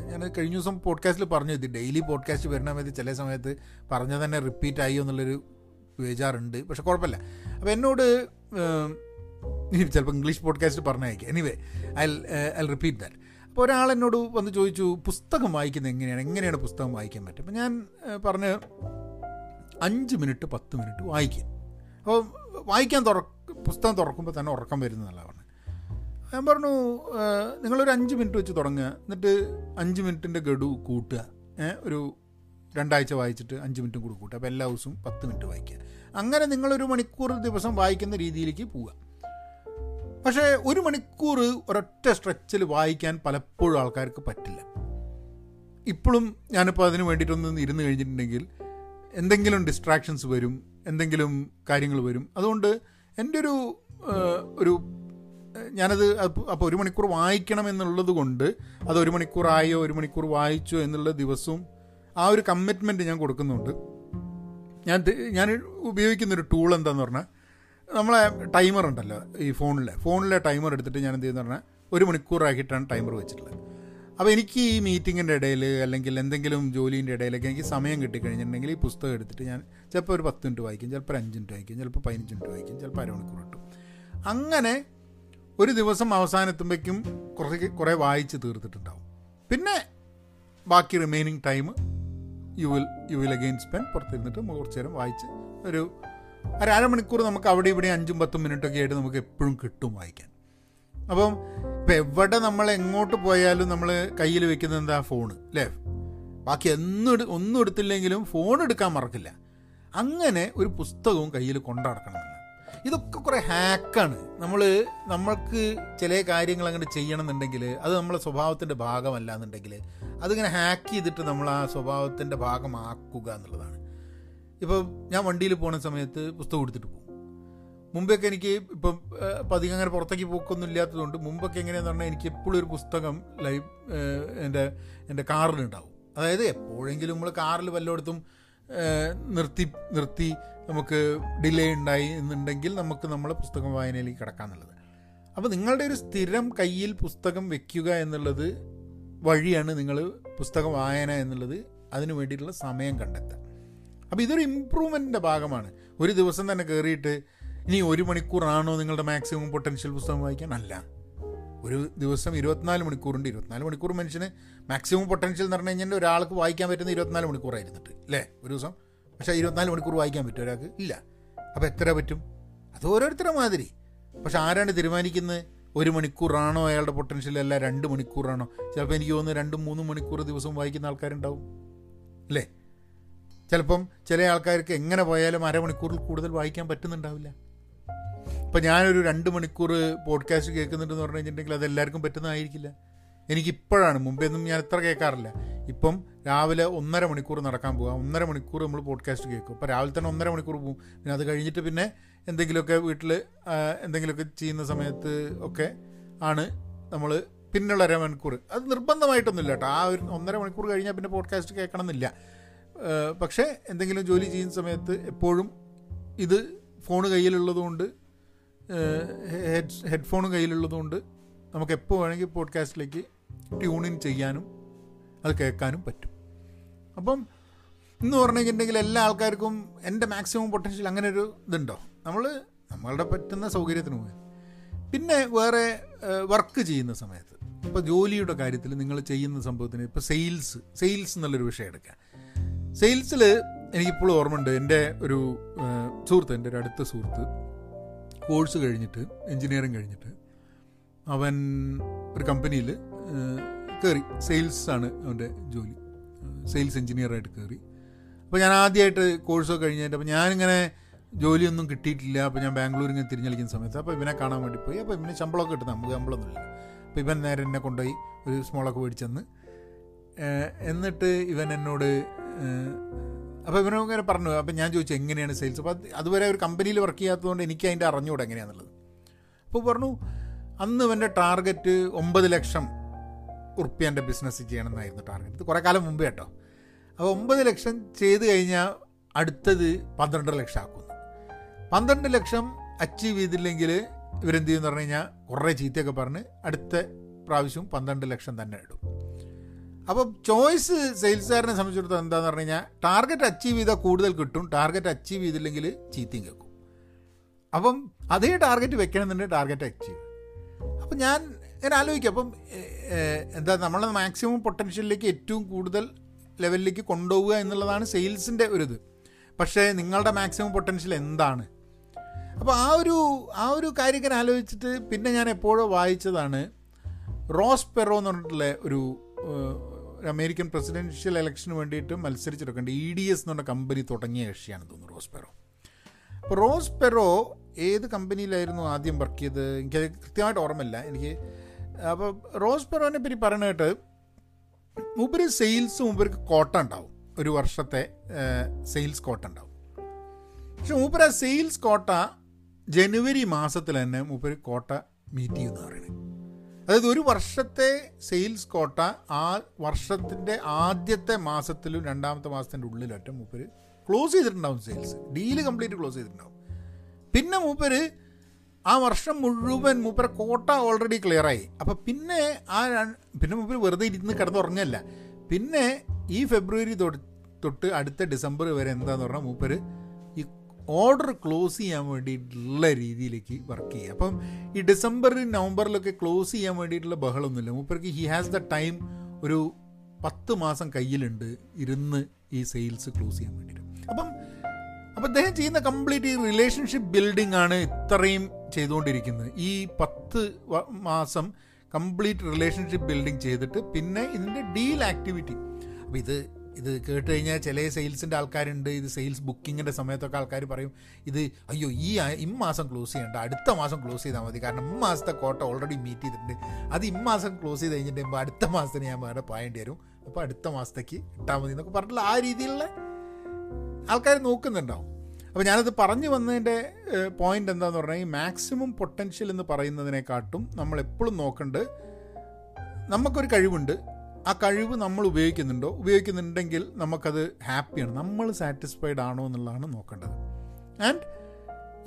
ഞാൻ കഴിഞ്ഞ ദിവസം പോഡ്കാസ്റ്റിൽ പറഞ്ഞു ഇത് ഡെയിലി പോഡ്കാസ്റ്റ് വരണ സമയത്ത് ചില സമയത്ത് പറഞ്ഞ തന്നെ റിപ്പീറ്റ് ആയി എന്നുള്ളൊരു ബേജാറുണ്ട് പക്ഷെ കുഴപ്പമില്ല. അപ്പോൾ എന്നോട് ചിലപ്പോൾ English podcast പറഞ്ഞയക്കാം. Anyway I I repeat that അപ്പോൾ ഒരാൾ എന്നോട് വന്ന് ചോദിച്ചു പുസ്തകം വായിക്കുന്നത് എങ്ങനെയാണ്? എങ്ങനെയാണ് പുസ്തകം വായിക്കാൻ പറ്റും അപ്പോൾ ഞാൻ പറഞ്ഞ് അഞ്ച് മിനിറ്റ് പത്ത് മിനിറ്റ് വായിക്കുക അപ്പോൾ വായിക്കാൻ തുറ പുസ്തകം തുറക്കുമ്പോൾ തന്നെ ഉറക്കം വരുന്നതല്ല ഞാൻ പറഞ്ഞു നിങ്ങളൊരു അഞ്ച് മിനിറ്റ് വെച്ച് തുടങ്ങുക. എന്നിട്ട് അഞ്ച് മിനിറ്റിന്റെ ഗഡു കൂട്ടുക. ഒരു രണ്ടാഴ്ച വായിച്ചിട്ട് അഞ്ച് മിനിറ്റും കൂടി കൂട്ടുക. അപ്പോൾ എല്ലാ ദിവസവും പത്ത് മിനിറ്റ് വായിക്കുക. അങ്ങനെ നിങ്ങളൊരു മണിക്കൂർ ദിവസം വായിക്കുന്ന രീതിയിലേക്ക് പോവുക. പക്ഷേ ഒരു മണിക്കൂർ ഒരൊറ്റ സ്ട്രെച്ചിൽ വായിക്കാൻ പലപ്പോഴും ആൾക്കാർക്ക് പറ്റില്ല. ഇപ്പോഴും ഞാനിപ്പോൾ അതിന് വേണ്ടിയിട്ടൊന്ന് ഇരുന്ന് കഴിഞ്ഞിട്ടുണ്ടെങ്കിൽ എന്തെങ്കിലും ഡിസ്ട്രാക്ഷൻസ് വരും എന്തെങ്കിലും കാര്യങ്ങൾ വരും. അതുകൊണ്ട് എന്റെ ഒരു ഒരു ഞാനത് അപ്പോൾ ഒരു മണിക്കൂർ വായിക്കണം എന്നുള്ളത് കൊണ്ട് അത് ഒരു മണിക്കൂറായോ ഒരു മണിക്കൂർ വായിച്ചോ എന്നുള്ള ദിവസവും ആ ഒരു കമ്മിറ്റ്മെന്റ് ഞാൻ കൊടുക്കുന്നുണ്ട്. ഞാൻ ഞാൻ ഉപയോഗിക്കുന്നൊരു ടൂൾ എന്താന്ന് പറഞ്ഞാൽ നമ്മളെ ടൈമർ ഉണ്ടല്ലോ ഈ ഫോണിലെ ഫോണിലെ ടൈമർ എടുത്തിട്ട് ഞാൻ എന്ത് ചെയ്യുന്ന പറഞ്ഞാൽ ഒരു മണിക്കൂറാക്കിയിട്ടാണ് ടൈമർ വെച്ചിട്ടുള്ളത്. അപ്പോൾ എനിക്ക് ഈ മീറ്റിങ്ങിന്റെ ഇടയിൽ അല്ലെങ്കിൽ എന്തെങ്കിലും ജോലീന്റെ ഇടയിലൊക്കെ എനിക്ക് സമയം കിട്ടിക്കഴിഞ്ഞിട്ടുണ്ടെങ്കിൽ ഈ പുസ്തകം എടുത്തിട്ട് ഞാൻ ചിലപ്പോൾ ഒരു പത്ത് മിനിറ്റ് വായിക്കും ചിലപ്പോൾ അഞ്ച് മിനിറ്റ് വായിക്കും ചിലപ്പോൾ പതിനഞ്ച് മിനിറ്റ് വായിക്കും ചിലപ്പോൾ അരമണിക്കൂർ കിട്ടും. അങ്ങനെ ഒരു ദിവസം അവസാനെത്തുമ്പോഴേക്കും കുറേ കുറേ വായിച്ച് തീർത്തിട്ടുണ്ടാവും. പിന്നെ ബാക്കി remaining time you will you will again spend പുറത്തിരുന്നിട്ട് കുറച്ച് നേരം വായിച്ച് ഒരു ഒരു അരമണിക്കൂർ നമുക്ക് അവിടെ ഇവിടെ അഞ്ചും പത്തും മിനിറ്റൊക്കെ ആയിട്ട് നമുക്ക് എപ്പോഴും കിട്ടും വായിക്കാൻ. അപ്പം ഇപ്പം എവിടെ നമ്മൾ എങ്ങോട്ട് പോയാലും നമ്മൾ കയ്യിൽ വെക്കുന്നത് എന്താ? ഫോണ് അല്ലേ ബാക്കി എന്നും ഒന്നും എടുത്തില്ലെങ്കിലും ഫോൺ എടുക്കാൻ മറക്കില്ല. അങ്ങനെ ഒരു പുസ്തകവും കയ്യിൽ കൊണ്ടു കൊണ്ടടക്കണമെന്നില്ല ഇതൊക്കെ കുറേ ഹാക്കാണ്. നമ്മൾ നമ്മൾക്ക് ചില കാര്യങ്ങൾ അങ്ങോട്ട് ചെയ്യണമെന്നുണ്ടെങ്കിൽ അത് നമ്മളെ സ്വഭാവത്തിന്റെ ഭാഗമല്ല എന്നുണ്ടെങ്കിൽ അതിങ്ങനെ ഹാക്ക് ചെയ്തിട്ട് നമ്മൾ ആ സ്വഭാവത്തിന്റെ ഭാഗമാക്കുക എന്നുള്ളതാണ്. ഇപ്പോൾ ഞാൻ വണ്ടിയിൽ പോകുന്ന സമയത്ത് പുസ്തകം എടുത്തിട്ട് പോകും. മുമ്പൊക്കെ എനിക്ക് ഇപ്പം അധികം അങ്ങനെ പുറത്തേക്ക് പോക്കൊന്നും ഇല്ലാത്തതുകൊണ്ട് മുമ്പൊക്കെ എങ്ങനെയാന്ന് പറഞ്ഞാൽ എനിക്ക് എപ്പോഴും ഒരു പുസ്തകം ലൈവ് എന്റെ എന്റെ കാറിലുണ്ടാവും. അതായത് എപ്പോഴെങ്കിലും നമ്മൾ കാറിൽ വല്ലയിടത്തും നിർത്തി നിർത്തി നമുക്ക് ഡിലേ ഉണ്ടായി എന്നുണ്ടെങ്കിൽ നമുക്ക് നമ്മളെ പുസ്തകം വായനയിലേക്ക് കിടക്കാന്നുള്ളത് അപ്പോൾ നിങ്ങളുടെ ഒരു സ്ഥിരം കയ്യിൽ പുസ്തകം വെക്കുക എന്നുള്ളത് വഴിയാണ് നിങ്ങൾ പുസ്തക വായന എന്നുള്ളത് അതിനു വേണ്ടിയിട്ടുള്ള സമയം കണ്ടെത്തുക. അപ്പോൾ ഇതൊരു ഇമ്പ്രൂവ്മെന്റിന്റെ ഭാഗമാണ്. ഒരു ദിവസം തന്നെ കയറിയിട്ട് ഇനി ഒരു മണിക്കൂറാണോ നിങ്ങളുടെ മാക്സിമം പൊട്ടൻഷ്യൽ പുസ്തകം വായിക്കാൻ? അല്ല. ഒരു ദിവസം ഇരുപത്തിനാല് മണിക്കൂറുണ്ട്. ഇരുപത്തിനാല് മണിക്കൂർ മനുഷ്യന് മാക്സിമം പൊട്ടൻഷ്യൽ എന്ന് പറഞ്ഞു കഴിഞ്ഞാൽ ഒരാൾക്ക് വായിക്കാൻ പറ്റുന്ന ഇരുപത്തിനാല് മണിക്കൂറായിരുന്നിട്ട് അല്ലേ? ഒരു ദിവസം പക്ഷേ ഇരുപത്തിനാല് മണിക്കൂർ വായിക്കാൻ പറ്റും ഒരാൾക്ക്? ഇല്ല. അപ്പോൾ എത്ര പറ്റും? അത് ഓരോരുത്തരുടെ മാതിരി. പക്ഷെ ആരാണ് തീരുമാനിക്കുന്നത്? ഒരു മണിക്കൂറാണോ അയാളുടെ പൊട്ടൻഷ്യൽ അല്ല രണ്ട് മണിക്കൂറാണോ? ചിലപ്പോൾ എനിക്ക് തോന്നുന്നു രണ്ടും മൂന്നും മണിക്കൂർ ദിവസം വായിക്കുന്ന ആൾക്കാരുണ്ടാവും. അല്ലേ? ചിലപ്പം ചില ആൾക്കാർക്ക് എങ്ങനെ പോയാലും അരമണിക്കൂറിൽ കൂടുതൽ വായിക്കാൻ പറ്റുന്നുണ്ടാവില്ല. ഇപ്പം ഞാനൊരു രണ്ട് മണിക്കൂർ പോഡ്കാസ്റ്റ് കേൾക്കുന്നുണ്ടെന്ന് പറഞ്ഞു കഴിഞ്ഞിട്ടുണ്ടെങ്കിൽ അത് എല്ലാവർക്കും പറ്റുന്നതായിരിക്കില്ല. എനിക്കിപ്പോഴാണ് മുമ്പെന്നും ഞാൻ എത്ര കേൾക്കാറില്ല. ഇപ്പം രാവിലെ ഒന്നര മണിക്കൂർ നടക്കാൻ പോകാം ഒന്നര മണിക്കൂർ നമ്മൾ പോഡ്കാസ്റ്റ് കേൾക്കും. അപ്പോൾ രാവിലെ തന്നെ ഒന്നര മണിക്കൂർ പോകും പിന്നെ അത് കഴിഞ്ഞിട്ട് പിന്നെ എന്തെങ്കിലുമൊക്കെ വീട്ടിൽ എന്തെങ്കിലുമൊക്കെ ചെയ്യുന്ന സമയത്ത് ഒക്കെ ആണ് നമ്മൾ പിന്നുള്ള അരമണിക്കൂർ അത് നിർബന്ധമായിട്ടൊന്നുമില്ല കേട്ടോ. ആ ഒരു ഒന്നര മണിക്കൂർ കഴിഞ്ഞാൽ പിന്നെ പോഡ്കാസ്റ്റ് കേൾക്കണം എന്നില്ല പക്ഷേ എന്തെങ്കിലും ജോലി ചെയ്യുന്ന സമയത്ത് എപ്പോഴും ഇത് ഫോൺ കയ്യിലുള്ളതുകൊണ്ട് ഹെഡ് ഹെഡ്ഫോണും കയ്യിലുള്ളതുകൊണ്ട് നമുക്ക് എപ്പോൾ വേണമെങ്കിൽ പോഡ്കാസ്റ്റിലേക്ക് ട്യൂൺ ഇൻ ചെയ്യാനും അത് കേൾക്കാനും പറ്റും. അപ്പം എന്ന് പറഞ്ഞിട്ടുണ്ടെങ്കിൽ എല്ലാ ആൾക്കാർക്കും എന്റെ മാക്സിമം പൊട്ടൻഷ്യൽ അങ്ങനെ ഒരു ഇതുണ്ടോ? നമ്മൾ നമ്മളുടെ പറ്റുന്ന സൗകര്യത്തിന് പോയി പിന്നെ വേറെ വർക്ക് ചെയ്യുന്ന സമയത്ത്. ഇപ്പോൾ ജോലിയുടെ കാര്യത്തിൽ നിങ്ങൾ ചെയ്യുന്ന സംഭവത്തിന് ഇപ്പോൾ സെയിൽസ് സെയിൽസ് എന്നുള്ളൊരു വിഷയം എടുക്കാം സെയിൽസിൽ എനിക്കിപ്പോഴും ഓർമ്മയുണ്ട് എന്റെ ഒരു സുഹൃത്ത് എന്റെ ഒരു അടുത്ത സുഹൃത്ത്. കോഴ്സ് കഴിഞ്ഞിട്ട് എൻജിനീയറിങ് കഴിഞ്ഞിട്ട് അവൻ ഒരു കമ്പനിയിൽ കയറി സെയിൽസ് ആണ് അവന്റെ ജോലി. സെയിൽസ് എഞ്ചിനീയറായിട്ട് കയറി അപ്പോൾ ഞാൻ ആദ്യമായിട്ട് കോഴ്സൊക്കെ കഴിഞ്ഞിട്ട് അപ്പോൾ ഞാനിങ്ങനെ ജോലിയൊന്നും കിട്ടിയിട്ടില്ല. അപ്പോൾ ഞാൻ ബാംഗ്ലൂരിൽ ഇങ്ങനെ തിരിഞ്ഞളിക്കുന്ന സമയത്ത് അപ്പോൾ ഇവനെ കാണാൻ വേണ്ടി പോയി. അപ്പോൾ ഇവന് ശമ്പളമൊക്കെ കിട്ടുന്നത് നമുക്ക് ശമ്പളമൊന്നുമില്ല അപ്പോൾ ഇവൻ നേരെ എന്നെ കൊണ്ടുപോയി ഒരു സ്മോളൊക്കെ മേടിച്ചെന്ന് എന്നിട്ട് ഇവൻ എന്നോട് അപ്പോൾ ഇവനും ഇങ്ങനെ പറഞ്ഞു. അപ്പോൾ ഞാൻ ചോദിച്ചു എങ്ങനെയാണ് സെയിൽസ് അപ്പോൾ അത് അതുവരെ ഒരു കമ്പനിയിൽ വർക്ക് ചെയ്യാത്തതുകൊണ്ട് എനിക്ക് അതിന്റെ അറിഞ്ഞുകൂടെ എങ്ങനെയാണെന്നുള്ളത് അപ്പോൾ പറഞ്ഞു അന്ന് ഇവന്റെ ടാർഗറ്റ് ഒമ്പത് ലക്ഷം ഉറുപ്പ്യന്റെ ബിസിനസ് ചെയ്യണമെന്നായിരുന്നു ടാർഗറ്റ് ഇത് കുറേ കാലം മുമ്പേ കേട്ടോ. അപ്പോൾ ഒമ്പത് ലക്ഷം ചെയ്ത് കഴിഞ്ഞാൽ അടുത്തത് പന്ത്രണ്ടര ലക്ഷം ആക്കുന്നു. പന്ത്രണ്ട് ലക്ഷം അച്ചീവ് ചെയ്തില്ലെങ്കിൽ ഇവരെന്ത് ചെയ്യുമെന്ന് പറഞ്ഞു കഴിഞ്ഞാൽ കുറേ ചീത്തയൊക്കെ പറഞ്ഞ് അടുത്ത പ്രാവശ്യം പന്ത്രണ്ട് ലക്ഷം തന്നെ ഇടും. അപ്പം ചോയ്സ് സെയിൽസുകാരനെ സംബന്ധിച്ചിടത്തോളം എന്താണെന്ന് പറഞ്ഞു കഴിഞ്ഞാൽ ടാർഗറ്റ് അച്ചീവ് ചെയ്താൽ കൂടുതൽ കിട്ടും. ടാർഗറ്റ് അച്ചീവ് ചെയ്തില്ലെങ്കിൽ ചീത്തയും കേൾക്കും. അപ്പം അതേ ടാർഗറ്റ് വെക്കണമെന്നുണ്ടെങ്കിൽ ടാർഗറ്റ് അച്ചീവ് അപ്പം ഞാൻ ഇങ്ങനെ ആലോചിക്കുക അപ്പം എന്താ നമ്മളെ മാക്സിമം പൊട്ടൻഷ്യലിലേക്ക് ഏറ്റവും കൂടുതൽ ലെവലിലേക്ക് കൊണ്ടുപോവുക എന്നുള്ളതാണ് സെയിൽസിന്റെ ഒരു ഇത്. പക്ഷേ നിങ്ങളുടെ മാക്സിമം പൊട്ടൻഷ്യൽ എന്താണ്? അപ്പോൾ ആ ഒരു ആ ഒരു കാര്യം ഇങ്ങനെ ആലോചിച്ചിട്ട് പിന്നെ ഞാൻ എപ്പോഴോ വായിച്ചതാണ് റോസ് പെറോ എന്ന് പറഞ്ഞിട്ടുള്ള ഒരു അമേരിക്കൻ പ്രസിഡൻഷ്യൽ ഇലക്ഷന് വേണ്ടിയിട്ട് മത്സരിച്ചെടുക്കേണ്ട ഇ ഡി എസ് എന്ന് പറഞ്ഞ കമ്പനി തുടങ്ങിയ കക്ഷിയാണ് തോന്നുന്നു റോസ് പെറോ. അപ്പോൾ റോസ് പെറോ ഏത് കമ്പനിയിലായിരുന്നു ആദ്യം വർക്ക് ചെയ്ത് എനിക്കത് കൃത്യമായിട്ട് ഓർമ്മയില്ല. എനിക്ക് അപ്പോൾ റോസ് പെറോനെ പറ്റി പറയണ കേട്ട് മൂപ്പര് സെയിൽസ് മൂപ്പർക്ക് കോട്ട ഉണ്ടാവും. ഒരു വർഷത്തെ സെയിൽസ് കോട്ട ഉണ്ടാവും. പക്ഷെ മൂപ്പർ ആ സെയിൽസ് കോട്ട ജനുവരി മാസത്തിൽ തന്നെ മൂപ്പർ കോട്ട മീറ്റ് ചെയ്യുമെന്ന് പറയുന്നത് അതായത് ഒരു വർഷത്തെ സെയിൽസ് കോട്ട ആ വർഷത്തിന്റെ ആദ്യത്തെ മാസത്തിലും രണ്ടാമത്തെ മാസത്തിന്റെ ഉള്ളിലൊറ്റ മൂപ്പർ ക്ലോസ് ചെയ്തിട്ടുണ്ടാവും സെയിൽസ് ഡീൽ കംപ്ലീറ്റ് ക്ലോസ് ചെയ്തിട്ടുണ്ടാവും. പിന്നെ മൂപ്പര് ആ വർഷം മുഴുവൻ മൂപ്പര കോട്ട ഓൾറെഡി ക്ലിയറായി ആയി. അപ്പം പിന്നെ ആ പിന്നെ മൂപ്പര് വെറുതെ ഇരുന്ന് കിടന്നുറങ്ങല്ല പിന്നെ ഈ ഫെബ്രുവരി തൊട്ട് അടുത്ത ഡിസംബർ വരെ എന്താന്ന് പറഞ്ഞാൽ മൂപ്പര് ഈ ഓർഡർ ക്ലോസ് ചെയ്യാൻ വേണ്ടിയിട്ടുള്ള രീതിയിലേക്ക് വർക്ക് ചെയ്യുക. അപ്പം ഈ ഡിസംബർ നവംബറിലൊക്കെ ക്ലോസ് ചെയ്യാൻ വേണ്ടിയിട്ടുള്ള ബഹളമൊന്നുമില്ല. മൂപ്പർക്ക് ഹി ഹാസ് ദ ടൈം ഒരു പത്ത് മാസം കയ്യിലുണ്ട് ഇരുന്ന് ഈ സെയിൽസ് ക്ലോസ് ചെയ്യാൻ വേണ്ടിയിട്ട്. അപ്പം അപ്പം അദ്ദേഹം ചെയ്യുന്ന കംപ്ലീറ്റ് ഈ റിലേഷൻഷിപ്പ് ബിൽഡിംഗ് ആണ് ഇത്രയും ചെയ്തുകൊണ്ടിരിക്കുന്നത്. ഈ പത്ത് മാസം കംപ്ലീറ്റ് റിലേഷൻഷിപ്പ് ബിൽഡിംഗ് ചെയ്തിട്ട് പിന്നെ ഇതിന്റെ ഡീൽ ആക്ടിവിറ്റി അപ്പോൾ ഇത് ഇത് കേട്ട് കഴിഞ്ഞാൽ ചില സെയിൽസിന്റെ ആൾക്കാരുണ്ട് ഇത് സെയിൽസ് ബുക്കിങ്ങിന്റെ സമയത്തൊക്കെ ആൾക്കാർ പറയും ഇത് അയ്യോ ഈ ഇമ്മാസം ക്ലോസ് ചെയ്യണ്ട അടുത്ത മാസം ക്ലോസ് ചെയ്താൽ മതി കാരണം ഇമ്മാസത്തെ കോട്ട ഓൾറെഡി മീറ്റ് ചെയ്തിട്ടുണ്ട്. അത് ഇമ്മാസം ക്ലോസ് ചെയ്ത് കഴിഞ്ഞിട്ട് അടുത്ത മാസത്തിന് ഞാൻ വേറെ പോയേണ്ടി വരും. അപ്പോൾ അടുത്ത മാസത്തേക്ക് ഇട്ടാൽ മതി എന്നൊക്കെ പറഞ്ഞിട്ടുള്ള ആ രീതിയിലുള്ള ആൾക്കാർ നോക്കുന്നുണ്ടാവും. അപ്പോൾ ഞാനത് പറഞ്ഞു വന്നതിന്റെ പോയിന്റ് എന്താന്ന് പറഞ്ഞാൽ ഈ മാക്സിമം പൊട്ടൻഷ്യൽ എന്ന് പറയുന്നതിനെക്കാട്ടും നമ്മൾ എപ്പോഴും നോക്കേണ്ടത് നമുക്കൊരു കഴിവുണ്ട്. ആ കഴിവ് നമ്മൾ ഉപയോഗിക്കുന്നുണ്ടോ? ഉപയോഗിക്കുന്നുണ്ടെങ്കിൽ നമുക്കത് ഹാപ്പിയാണ് നമ്മൾ സാറ്റിസ്ഫൈഡ് ആണോ എന്നുള്ളതാണ് നോക്കേണ്ടത്. And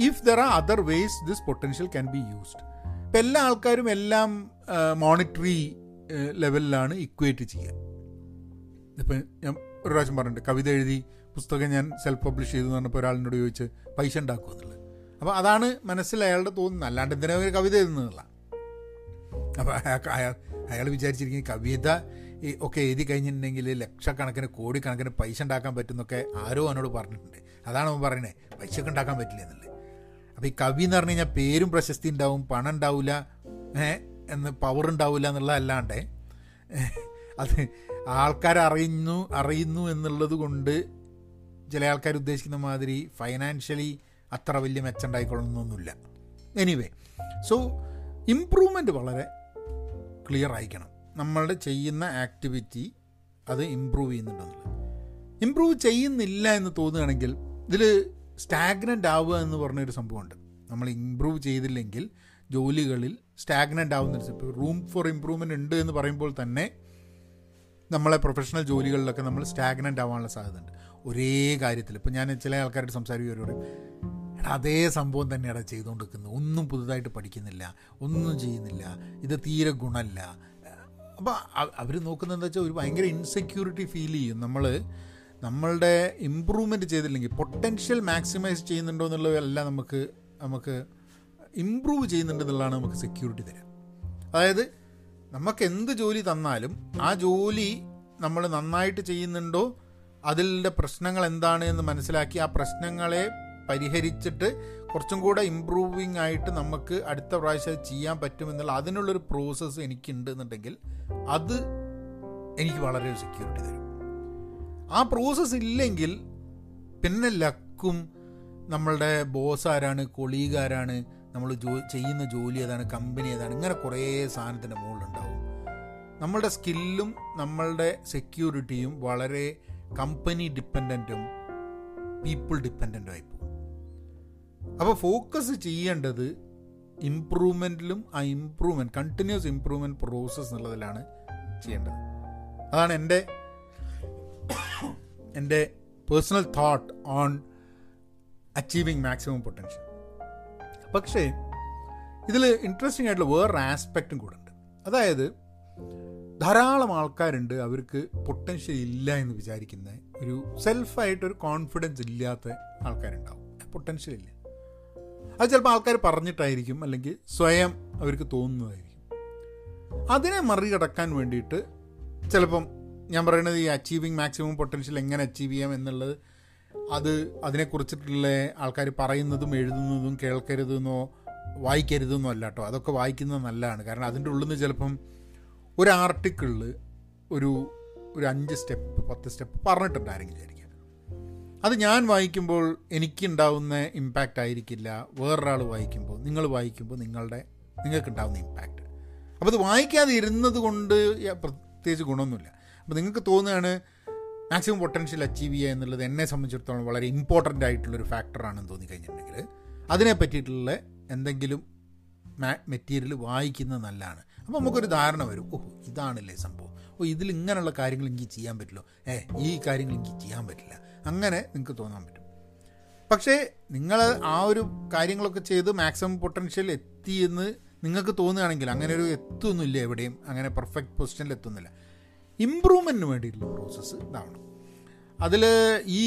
if there are other ways this potential can be used ഇപ്പം എല്ലാ ആൾക്കാരും എല്ലാം മോണിറ്ററി ലെവലിലാണ് ഇക്വേറ്റ് ചെയ്യുക ഇപ്പം ഞാൻ ഒരു പ്രാവശ്യം പറഞ്ഞിട്ടുണ്ട്. കവിത എഴുതി പുസ്തകം ഞാൻ സെൽഫ് പബ്ലിഷ് ചെയ്തു എന്ന് പറഞ്ഞപ്പോൾ ഒരാളിനോട് ചോദിച്ച് പൈസ ഉണ്ടാക്കുക എന്നുള്ളത്. അപ്പോൾ അതാണ് മനസ്സിൽ അയാളുടെ തോന്നുന്നത്. അല്ലാണ്ട് എന്തിനാ ഒരു കവിത എഴുതുന്നതല്ല അപ്പോൾ അയാൾ അയാൾ വിചാരിച്ചിരിക്കുന്ന കവിത ഈ ഒക്കെ എഴുതി കഴിഞ്ഞിട്ടുണ്ടെങ്കിൽ ലക്ഷക്കണക്കിന് കോടിക്കണക്കിന് പൈസ ഉണ്ടാക്കാൻ പറ്റുന്നൊക്കെ ആരോ എന്നോട് പറഞ്ഞിട്ടുണ്ട്. അതാണ് അവൻ പറയുന്നത് പൈസ ഒക്കെ ഉണ്ടാക്കാൻ പറ്റില്ല എന്നുള്ളത്. അപ്പോൾ ഈ കവി എന്ന് പറഞ്ഞു കഴിഞ്ഞാൽ പേരും പ്രശസ്തി ഉണ്ടാവും പണം ഉണ്ടാവില്ല എന്ന് പവർ ഉണ്ടാവില്ല എന്നുള്ളതല്ലാണ്ട് അത് ആൾക്കാർ അറിയുന്നു അറിയുന്നു എന്നുള്ളത് കൊണ്ട് ചില ആൾക്കാർ ഉദ്ദേശിക്കുന്ന മാതിരി ഫൈനാൻഷ്യലി അത്ര വലിയ മെച്ചമുണ്ടായിക്കൊള്ളണമെന്നൊന്നുമില്ല. എനിവേ സോ ഇമ്പ്രൂവ്മെന്റ് വളരെ ക്ലിയർ ആയിരിക്കണം. നമ്മളുടെ ചെയ്യുന്ന ആക്ടിവിറ്റി അത് ഇമ്പ്രൂവ് ചെയ്യുന്നുണ്ടെന്നുള്ളത്. ഇമ്പ്രൂവ് ചെയ്യുന്നില്ല എന്ന് തോന്നുകയാണെങ്കിൽ ഇതിൽ സ്റ്റാഗ്നന്റ് ആവുക എന്ന് പറഞ്ഞൊരു സംഭവമുണ്ട്. നമ്മൾ ഇമ്പ്രൂവ് ചെയ്തില്ലെങ്കിൽ ജോലികളിൽ സ്റ്റാഗ്നന്റ് ആവുന്ന ഇപ്പോൾ റൂം ഫോർ ഇമ്പ്രൂവ്മെന്റ് ഉണ്ട് എന്ന് പറയുമ്പോൾ തന്നെ നമ്മളെ പ്രൊഫഷണൽ ജോലികളിലൊക്കെ നമ്മൾ സ്റ്റാഗ്നന്റ് ആവാനുള്ള സാധ്യതയുണ്ട്. ഒരേ കാര്യത്തിൽ. ഇപ്പം ഞാൻ ചില ആൾക്കാരോട് സംസാരിക്കും പറയും എടാ അതേ സംഭവം തന്നെയാണ് ചെയ്തുകൊണ്ടിരിക്കുന്നത്. ഒന്നും പുതുതായിട്ട് പഠിക്കുന്നില്ല ഒന്നും ചെയ്യുന്നില്ല ഇത് തീരെ ഗുണമല്ല അപ്പോൾ അവർ നോക്കുന്നത് എന്താ വെച്ചാൽ ഒരു ഭയങ്കര ഇൻസെക്യൂരിറ്റി ഫീൽ ചെയ്യും. നമ്മൾ നമ്മളുടെ ഇമ്പ്രൂവ്മെന്റ് ചെയ്തില്ലെങ്കിൽ പൊട്ടൻഷ്യൽ മാക്സിമൈസ് ചെയ്യുന്നുണ്ടോ എന്നുള്ളതല്ല നമുക്ക് നമുക്ക് ഇമ്പ്രൂവ് ചെയ്യുന്നുണ്ടെന്നുള്ളതാണ് നമുക്ക് സെക്യൂരിറ്റി തരാം. അതായത് നമുക്ക് എന്ത് ജോലി തന്നാലും ആ ജോലി നമ്മൾ നന്നായിട്ട് ചെയ്യുന്നുണ്ടോ അതിന്റെ പ്രശ്നങ്ങൾ എന്താണ് എന്ന് മനസ്സിലാക്കി ആ പ്രശ്നങ്ങളെ പരിഹരിച്ചിട്ട് കുറച്ചും കൂടെ ഇമ്പ്രൂവിങ് ആയിട്ട് നമുക്ക് അടുത്ത പ്രാവശ്യം ചെയ്യാൻ പറ്റുമെന്നുള്ള അതിനുള്ളൊരു പ്രോസസ്സ് എനിക്കുണ്ട് എന്നുണ്ടെങ്കിൽ അത് എനിക്ക് വളരെ സെക്യൂരിറ്റി തരും. ആ പ്രോസസ്സ് ഇല്ലെങ്കിൽ പിന്നെ ലക്കും നമ്മളുടെ ബോസ് ആരാണ് കൊളീഗ് ആരാണ് നമ്മൾ ജോ ചെയ്യുന്ന ജോലി ഏതാണ് കമ്പനി ഏതാണ് ഇങ്ങനെ കുറേ സാധനത്തിന്റെ മുകളിലുണ്ടാവും. നമ്മളുടെ സ്കില്ലും നമ്മളുടെ സെക്യൂരിറ്റിയും വളരെ കമ്പനി ഡിപ്പെൻഡന്റും പീപ്പിൾ ഡിപ്പെൻഡന്റും ആയിപ്പോകും അപ്പോൾ ഫോക്കസ് ചെയ്യേണ്ടത് ഇമ്പ്രൂവ്മെന്റിലും ആ ഇമ്പ്രൂവ്മെന്റ് കണ്ടിന്യൂസ് ഇമ്പ്രൂവ്മെന്റ് പ്രോസസ്സ് എന്നുള്ളതിലാണ് ചെയ്യേണ്ടത്. അതാണ് എന്റെ എന്റെ personal thought on achieving maximum potential പക്ഷേ ഇതിൽ ഇൻട്രസ്റ്റിംഗ് ആയിട്ടുള്ള വേറൊരു ആസ്പെക്റ്റും കൂടെ ഉണ്ട്. അതായത് ധാരാളം ആൾക്കാരുണ്ട് അവർക്ക് പൊട്ടൻഷ്യൽ ഇല്ല എന്ന് വിചാരിക്കുന്ന ഒരു സെൽഫായിട്ടൊരു കോൺഫിഡൻസ് ഇല്ലാത്ത ആൾക്കാരുണ്ടാവും. പൊട്ടൻഷ്യൽ ഇല്ല. അത് ചിലപ്പോൾ ആൾക്കാർ പറഞ്ഞിട്ടായിരിക്കും അല്ലെങ്കിൽ സ്വയം അവർക്ക് തോന്നുന്നതായിരിക്കും. അതിനെ മറികടക്കാൻ വേണ്ടിയിട്ട് ചിലപ്പം ഞാൻ പറയുന്നത് ഈ അച്ചീവിങ് മാക്സിമം പൊട്ടൻഷ്യൽ എങ്ങനെ അച്ചീവ് ചെയ്യാം എന്നുള്ളത് അത് അതിനെക്കുറിച്ചിട്ടുള്ള ആൾക്കാർ പറയുന്നതും എഴുതുന്നതും കേൾക്കരുതെന്നോ വായിക്കരുതെന്നോ അല്ല കേട്ടോ അതൊക്കെ വായിക്കുന്നത് നല്ലതാണ്. കാരണം അതിന്റെ ഉള്ളിൽ നിന്ന് ചിലപ്പം ഒരു ആർട്ടിക്കിളിൽ ഒരു ഒരു അഞ്ച് സ്റ്റെപ്പ് പത്ത് സ്റ്റെപ്പ് പറഞ്ഞിട്ടുണ്ട് ആരെങ്കിലും വിചാരിക്കുക. അത് ഞാൻ വായിക്കുമ്പോൾ എനിക്കുണ്ടാവുന്ന ഇമ്പാക്റ്റ് ആയിരിക്കില്ല. വേറൊരാൾ വായിക്കുമ്പോൾ നിങ്ങൾ വായിക്കുമ്പോൾ നിങ്ങളുടെ നിങ്ങൾക്കുണ്ടാവുന്ന ഇമ്പാക്റ്റ് അപ്പോൾ അത് വായിക്കാതെ ഇരുന്നത് കൊണ്ട് പ്രത്യേകിച്ച് ഗുണമൊന്നുമില്ല. അപ്പോൾ നിങ്ങൾക്ക് തോന്നുകയാണ് മാക്സിമം പൊട്ടൻഷ്യൽ അച്ചീവ് ചെയ്യുക എന്നുള്ളത് എന്നെ സംബന്ധിച്ചിടത്തോളം വളരെ ഇമ്പോർട്ടന്റ് ആയിട്ടുള്ളൊരു ഫാക്ടറാണെന്ന് തോന്നിക്കഴിഞ്ഞിട്ടുണ്ടെങ്കിൽ അതിനെ പറ്റിയിട്ടുള്ള എന്തെങ്കിലും മെറ്റീരിയൽ വായിക്കുന്നത് നല്ലതാണ്. അപ്പോൾ നമുക്കൊരു ധാരണ വരും. ഓ ഇതാണല്ലേ സംഭവം. ഓ ഇതിൽ ഇങ്ങനെയുള്ള കാര്യങ്ങൾ എനിക്ക് ചെയ്യാൻ പറ്റില്ലോ. ഏ ഈ കാര്യങ്ങൾ എനിക്ക് ചെയ്യാൻ പറ്റില്ല. അങ്ങനെ നിങ്ങൾക്ക് തോന്നാൻ പറ്റും. പക്ഷേ നിങ്ങൾ ആ ഒരു കാര്യങ്ങളൊക്കെ ചെയ്ത് മാക്സിമം പൊട്ടൻഷ്യൽ എത്തി എന്ന് നിങ്ങൾക്ക് തോന്നുകയാണെങ്കിൽ അങ്ങനെ ഒരു എത്തുന്നില്ല എവിടെയും. അങ്ങനെ പെർഫെക്റ്റ് പൊസിഷനിൽ എത്തുന്നില്ല ഇമ്പ്രൂവ്മെന്റിന് വേണ്ടിയിട്ടുള്ള പ്രോസസ്സ് ഇതാവണം. അതിൽ ഈ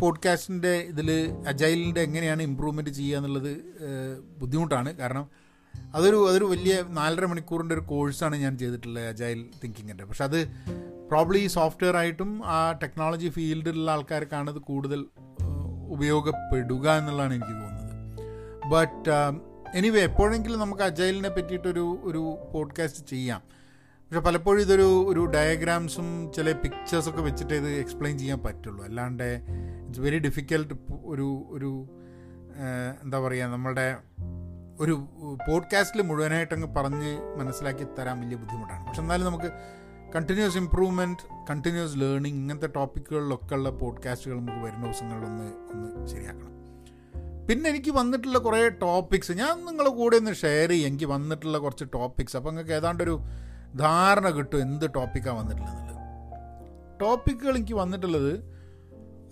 പോഡ്കാസ്റ്റിന്റെ ഇതിൽ അജൈലിന്റെ എങ്ങനെയാണ് ഇമ്പ്രൂവ്മെന്റ് ചെയ്യുക എന്നുള്ളത് ബുദ്ധിമുട്ടാണ്. കാരണം അതൊരു അതൊരു വലിയ നാലര മണിക്കൂറിന്റെ ഒരു കോഴ്സാണ് ഞാൻ ചെയ്തിട്ടുള്ളത് അജൈൽ തിങ്കിങ്ങിന്റെ പക്ഷെ അത് പ്രോബ്ലി ഈ സോഫ്റ്റ്വെയർ ആയിട്ടും ആ ടെക്നോളജി ഫീൽഡിലുള്ള ആൾക്കാർക്കാണ് ഇത് കൂടുതൽ ഉപയോഗപ്പെടുക എന്നുള്ളതാണ് എനിക്ക് തോന്നുന്നത്. ബട്ട് എനിവേ എപ്പോഴെങ്കിലും നമുക്ക് അജൈലിനെ പറ്റിയിട്ടൊരു ഒരു പോഡ്കാസ്റ്റ് ചെയ്യാം. പക്ഷെ പലപ്പോഴും ഇതൊരു ഒരു ഡയഗ്രാംസും ചില പിക്ചേഴ്സൊക്കെ വെച്ചിട്ട് ഇത് എക്സ്പ്ലെയിൻ ചെയ്യാൻ പറ്റുള്ളൂ. അല്ലാണ്ട് ഇറ്റ്സ് വെരി ഡിഫിക്കൽട്ട് ഒരു ഒരു എന്താ പറയുക നമ്മളുടെ ഒരു പോഡ്കാസ്റ്റിൽ മുഴുവനായിട്ട് അങ്ങ് പറഞ്ഞ് മനസ്സിലാക്കി തരാൻ വലിയ ബുദ്ധിമുട്ടാണ്. പക്ഷെ എന്നാലും നമുക്ക് കണ്ടിന്യൂസ് ഇമ്പ്രൂവ്മെന്റ് കണ്ടിന്യൂസ് ലേണിംഗ് ഇങ്ങനത്തെ ടോപ്പിക്കുകളിലൊക്കെ ഉള്ള പോഡ്കാസ്റ്റുകൾ നമുക്ക് വരുന്ന ദിവസങ്ങളിലൊന്ന് ഒന്ന് ശരിയാക്കണം. പിന്നെ എനിക്ക് വന്നിട്ടുള്ള കുറേ ടോപ്പിക്സ് ഞാൻ നിങ്ങളുടെ കൂടെ ഒന്ന് ഷെയർ ചെയ്യും. എനിക്ക് വന്നിട്ടുള്ള കുറച്ച് ടോപ്പിക്സ് അപ്പോൾ നിങ്ങൾക്ക് ഏതാണ്ടൊരു ധാരണ കിട്ടും എന്ത് ടോപ്പിക്കാണ് വന്നിട്ടുള്ളത്. ടോപ്പിക്കുകൾ എനിക്ക് വന്നിട്ടുള്ളത്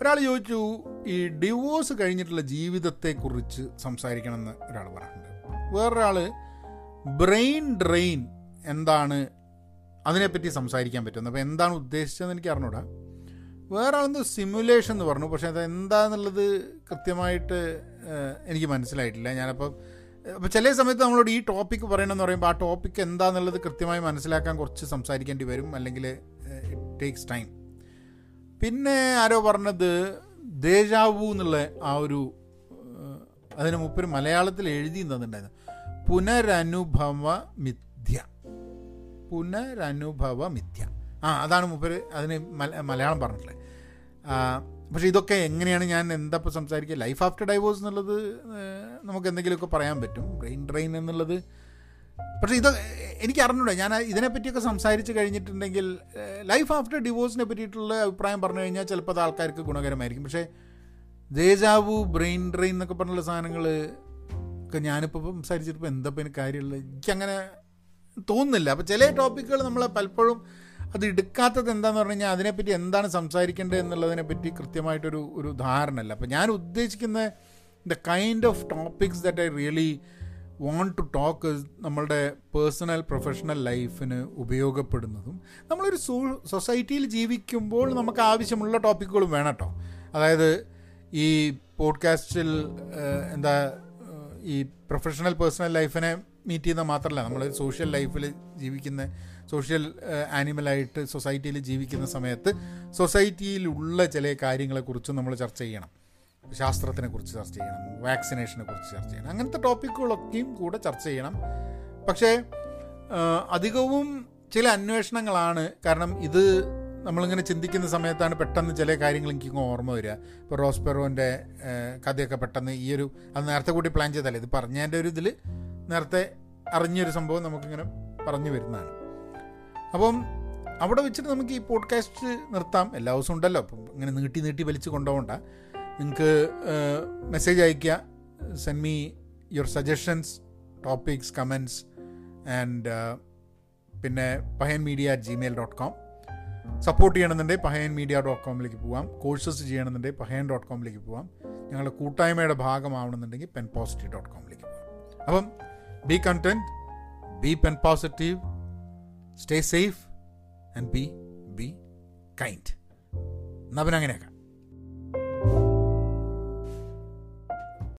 ഒരാൾ ചോദിച്ചു ഈ ഡിവോഴ്സ് കഴിഞ്ഞിട്ടുള്ള ജീവിതത്തെക്കുറിച്ച് സംസാരിക്കണമെന്ന് ഒരാൾ പറഞ്ഞിട്ടുണ്ട്. വേറൊരാൾ ബ്രെയിൻ ഡ്രെയിൻ എന്താണ്? അതിനെപ്പറ്റി സംസാരിക്കാൻ പറ്റുന്നത് അപ്പോൾ എന്താണ് ഉദ്ദേശിച്ചതെന്ന് എനിക്ക് അറിഞ്ഞൂടാ. വേറെ സിമുലേഷൻ എന്ന് പറഞ്ഞു. പക്ഷേ അത് എന്താണെന്നുള്ളത് കൃത്യമായിട്ട് എനിക്ക് മനസ്സിലായിട്ടില്ല. ഞാനപ്പോൾ അപ്പോൾ ചില സമയത്ത് നമ്മളോട് ഈ ടോപ്പിക്ക് പറയണമെന്ന് പറയുമ്പോൾ ആ ടോപ്പിക്ക് എന്താണെന്നുള്ളത് കൃത്യമായി മനസ്സിലാക്കാൻ കുറച്ച് സംസാരിക്കേണ്ടി വരും. അല്ലെങ്കിൽ ഇറ്റ് ടേക്സ് ടൈം പിന്നെ ആരോ പറഞ്ഞത് ദേജാവു എന്നുള്ള ആ ഒരു അതിന് മുപ്പര് മലയാളത്തിൽ എഴുതി തന്നിട്ടുണ്ടായിരുന്നു. പുനരനുഭവ മിഥ്യ. പുനരനുഭവ മിഥ്യ. ആ അതാണ് മുപ്പര് അതിന് മലയാളം പറഞ്ഞിട്ടുള്ളത്. പക്ഷേ ഇതൊക്കെ എങ്ങനെയാണ് ഞാൻ എന്താ ഇപ്പോൾ സംസാരിക്കുക? ലൈഫ് ആഫ്റ്റർ ഡൈവോഴ്സ് എന്നുള്ളത് നമുക്ക് എന്തെങ്കിലുമൊക്കെ പറയാൻ പറ്റും. ബ്രെയിൻ ഡ്രെയിൻ എന്നുള്ളത് പക്ഷേ ഇത് എനിക്ക് അറിഞ്ഞൂടെ ഞാൻ ഇതിനെപ്പറ്റിയൊക്കെ സംസാരിച്ച് കഴിഞ്ഞിട്ടുണ്ടെങ്കിൽ ലൈഫ് ആഫ്റ്റർ ഡിവോഴ്സിനെ പറ്റിയിട്ടുള്ള അഭിപ്രായം പറഞ്ഞു കഴിഞ്ഞാൽ ചിലപ്പോൾ അത് ആൾക്കാർക്ക് ഗുണകരമായിരിക്കും. പക്ഷേ ദേജാവു ബ്രെയിൻ ഡ്രെയിൻ എന്നൊക്കെ പറഞ്ഞുള്ള സാധനങ്ങൾ ഒക്കെ ഞാനിപ്പോൾ സംസാരിച്ചിട്ടിപ്പോൾ എന്താ പിന്നെ കാര്യമുള്ളത്? എനിക്കങ്ങനെ തോന്നുന്നില്ല. അപ്പോൾ ചില ടോപ്പിക്കുകൾ നമ്മൾ പലപ്പോഴും അത് എടുക്കാത്തത് എന്താന്ന് പറഞ്ഞു കഴിഞ്ഞാൽ അതിനെപ്പറ്റി എന്താണ് സംസാരിക്കേണ്ടത് എന്നുള്ളതിനെ പറ്റി കൃത്യമായിട്ടൊരു ഒരു ധാരണ അപ്പോൾ ഞാൻ ഉദ്ദേശിക്കുന്ന the kind of topics that I really want to talk നമ്മളുടെ പേഴ്സണൽ പ്രൊഫഷണൽ ലൈഫിന് ഉപയോഗപ്പെടുന്നതും നമ്മളൊരു സോ സൊസൈറ്റിയിൽ ജീവിക്കുമ്പോൾ നമുക്ക് ആവശ്യമുള്ള ടോപ്പിക്കുകളും വേണം കേട്ടോ അതായത് ഈ പോഡ്കാസ്റ്റിൽ എന്താ ഈ പ്രൊഫഷണൽ പേഴ്സണൽ ലൈഫിനെ മീറ്റ് ചെയ്യുന്ന മാത്രമല്ല നമ്മൾ സോഷ്യൽ ലൈഫിൽ ജീവിക്കുന്ന സോഷ്യൽ ആനിമലായിട്ട് സൊസൈറ്റിയിൽ ജീവിക്കുന്ന സമയത്ത് സൊസൈറ്റിയിലുള്ള ചില കാര്യങ്ങളെക്കുറിച്ചും നമ്മൾ ചർച്ച ചെയ്യണം. ശാസ്ത്രത്തിനെ കുറിച്ച് ചർച്ച ചെയ്യണം വാക്സിനേഷനെ കുറിച്ച് ചർച്ച ചെയ്യണം അങ്ങനത്തെ ടോപ്പിക്കുകളൊക്കെയും കൂടെ ചർച്ച ചെയ്യണം. പക്ഷേ അധികവും ചില അന്വേഷണങ്ങളാണ്. കാരണം ഇത് നമ്മളിങ്ങനെ ചിന്തിക്കുന്ന സമയത്താണ് പെട്ടെന്ന് ചില കാര്യങ്ങൾ എനിക്ക് ഓർമ്മ വരിക. ഇപ്പോൾ റോസ്പെറോന്റെ കഥയൊക്കെ പെട്ടെന്ന് ഈ ഒരു അത് നേരത്തെ കൂടി പ്ലാൻ ചെയ്തല്ലേ ഇത് പറഞ്ഞതിന്റെ ഒരു ഇതിൽ നേരത്തെ അറിഞ്ഞൊരു സംഭവം നമുക്കിങ്ങനെ പറഞ്ഞു വരുന്നതാണ്. അപ്പം അവിടെ വെച്ചിട്ട് നമുക്ക് ഈ പോഡ്കാസ്റ്റ് നിർത്താം. എല്ലാ ദിവസവും ഉണ്ടല്ലോ. അപ്പം ഇങ്ങനെ നീട്ടി നീട്ടി വലിച്ച് കൊണ്ടുപോകണ്ട. നിങ്ങൾക്ക് മെസ്സേജ് അയയ്ക്കുക send me your suggestions topics comments and പിന്നെ Pahayan media at Gmail dot com support ചെയ്യണമെന്നുണ്ടെങ്കിൽ പഹയൻ മീഡിയ ഡോട്ട് കോമിലേക്ക് പോവാം. കോഴ്സസ് ചെയ്യണമെന്നുണ്ടെങ്കിൽ പഹയൻ ഡോട്ട് കോമിലേക്ക് പോവാം. ഞങ്ങളുടെ കൂട്ടായ്മയുടെ ഭാഗമാവണമെന്നുണ്ടെങ്കിൽ പെൻ പോസിറ്റീവ് ഡോട്ട് കോമിലേക്ക് പോവാം. അപ്പം be content be pen positive stay safe and be be kind എന്നാൽ പിന്നെ അങ്ങനെയൊക്കെ.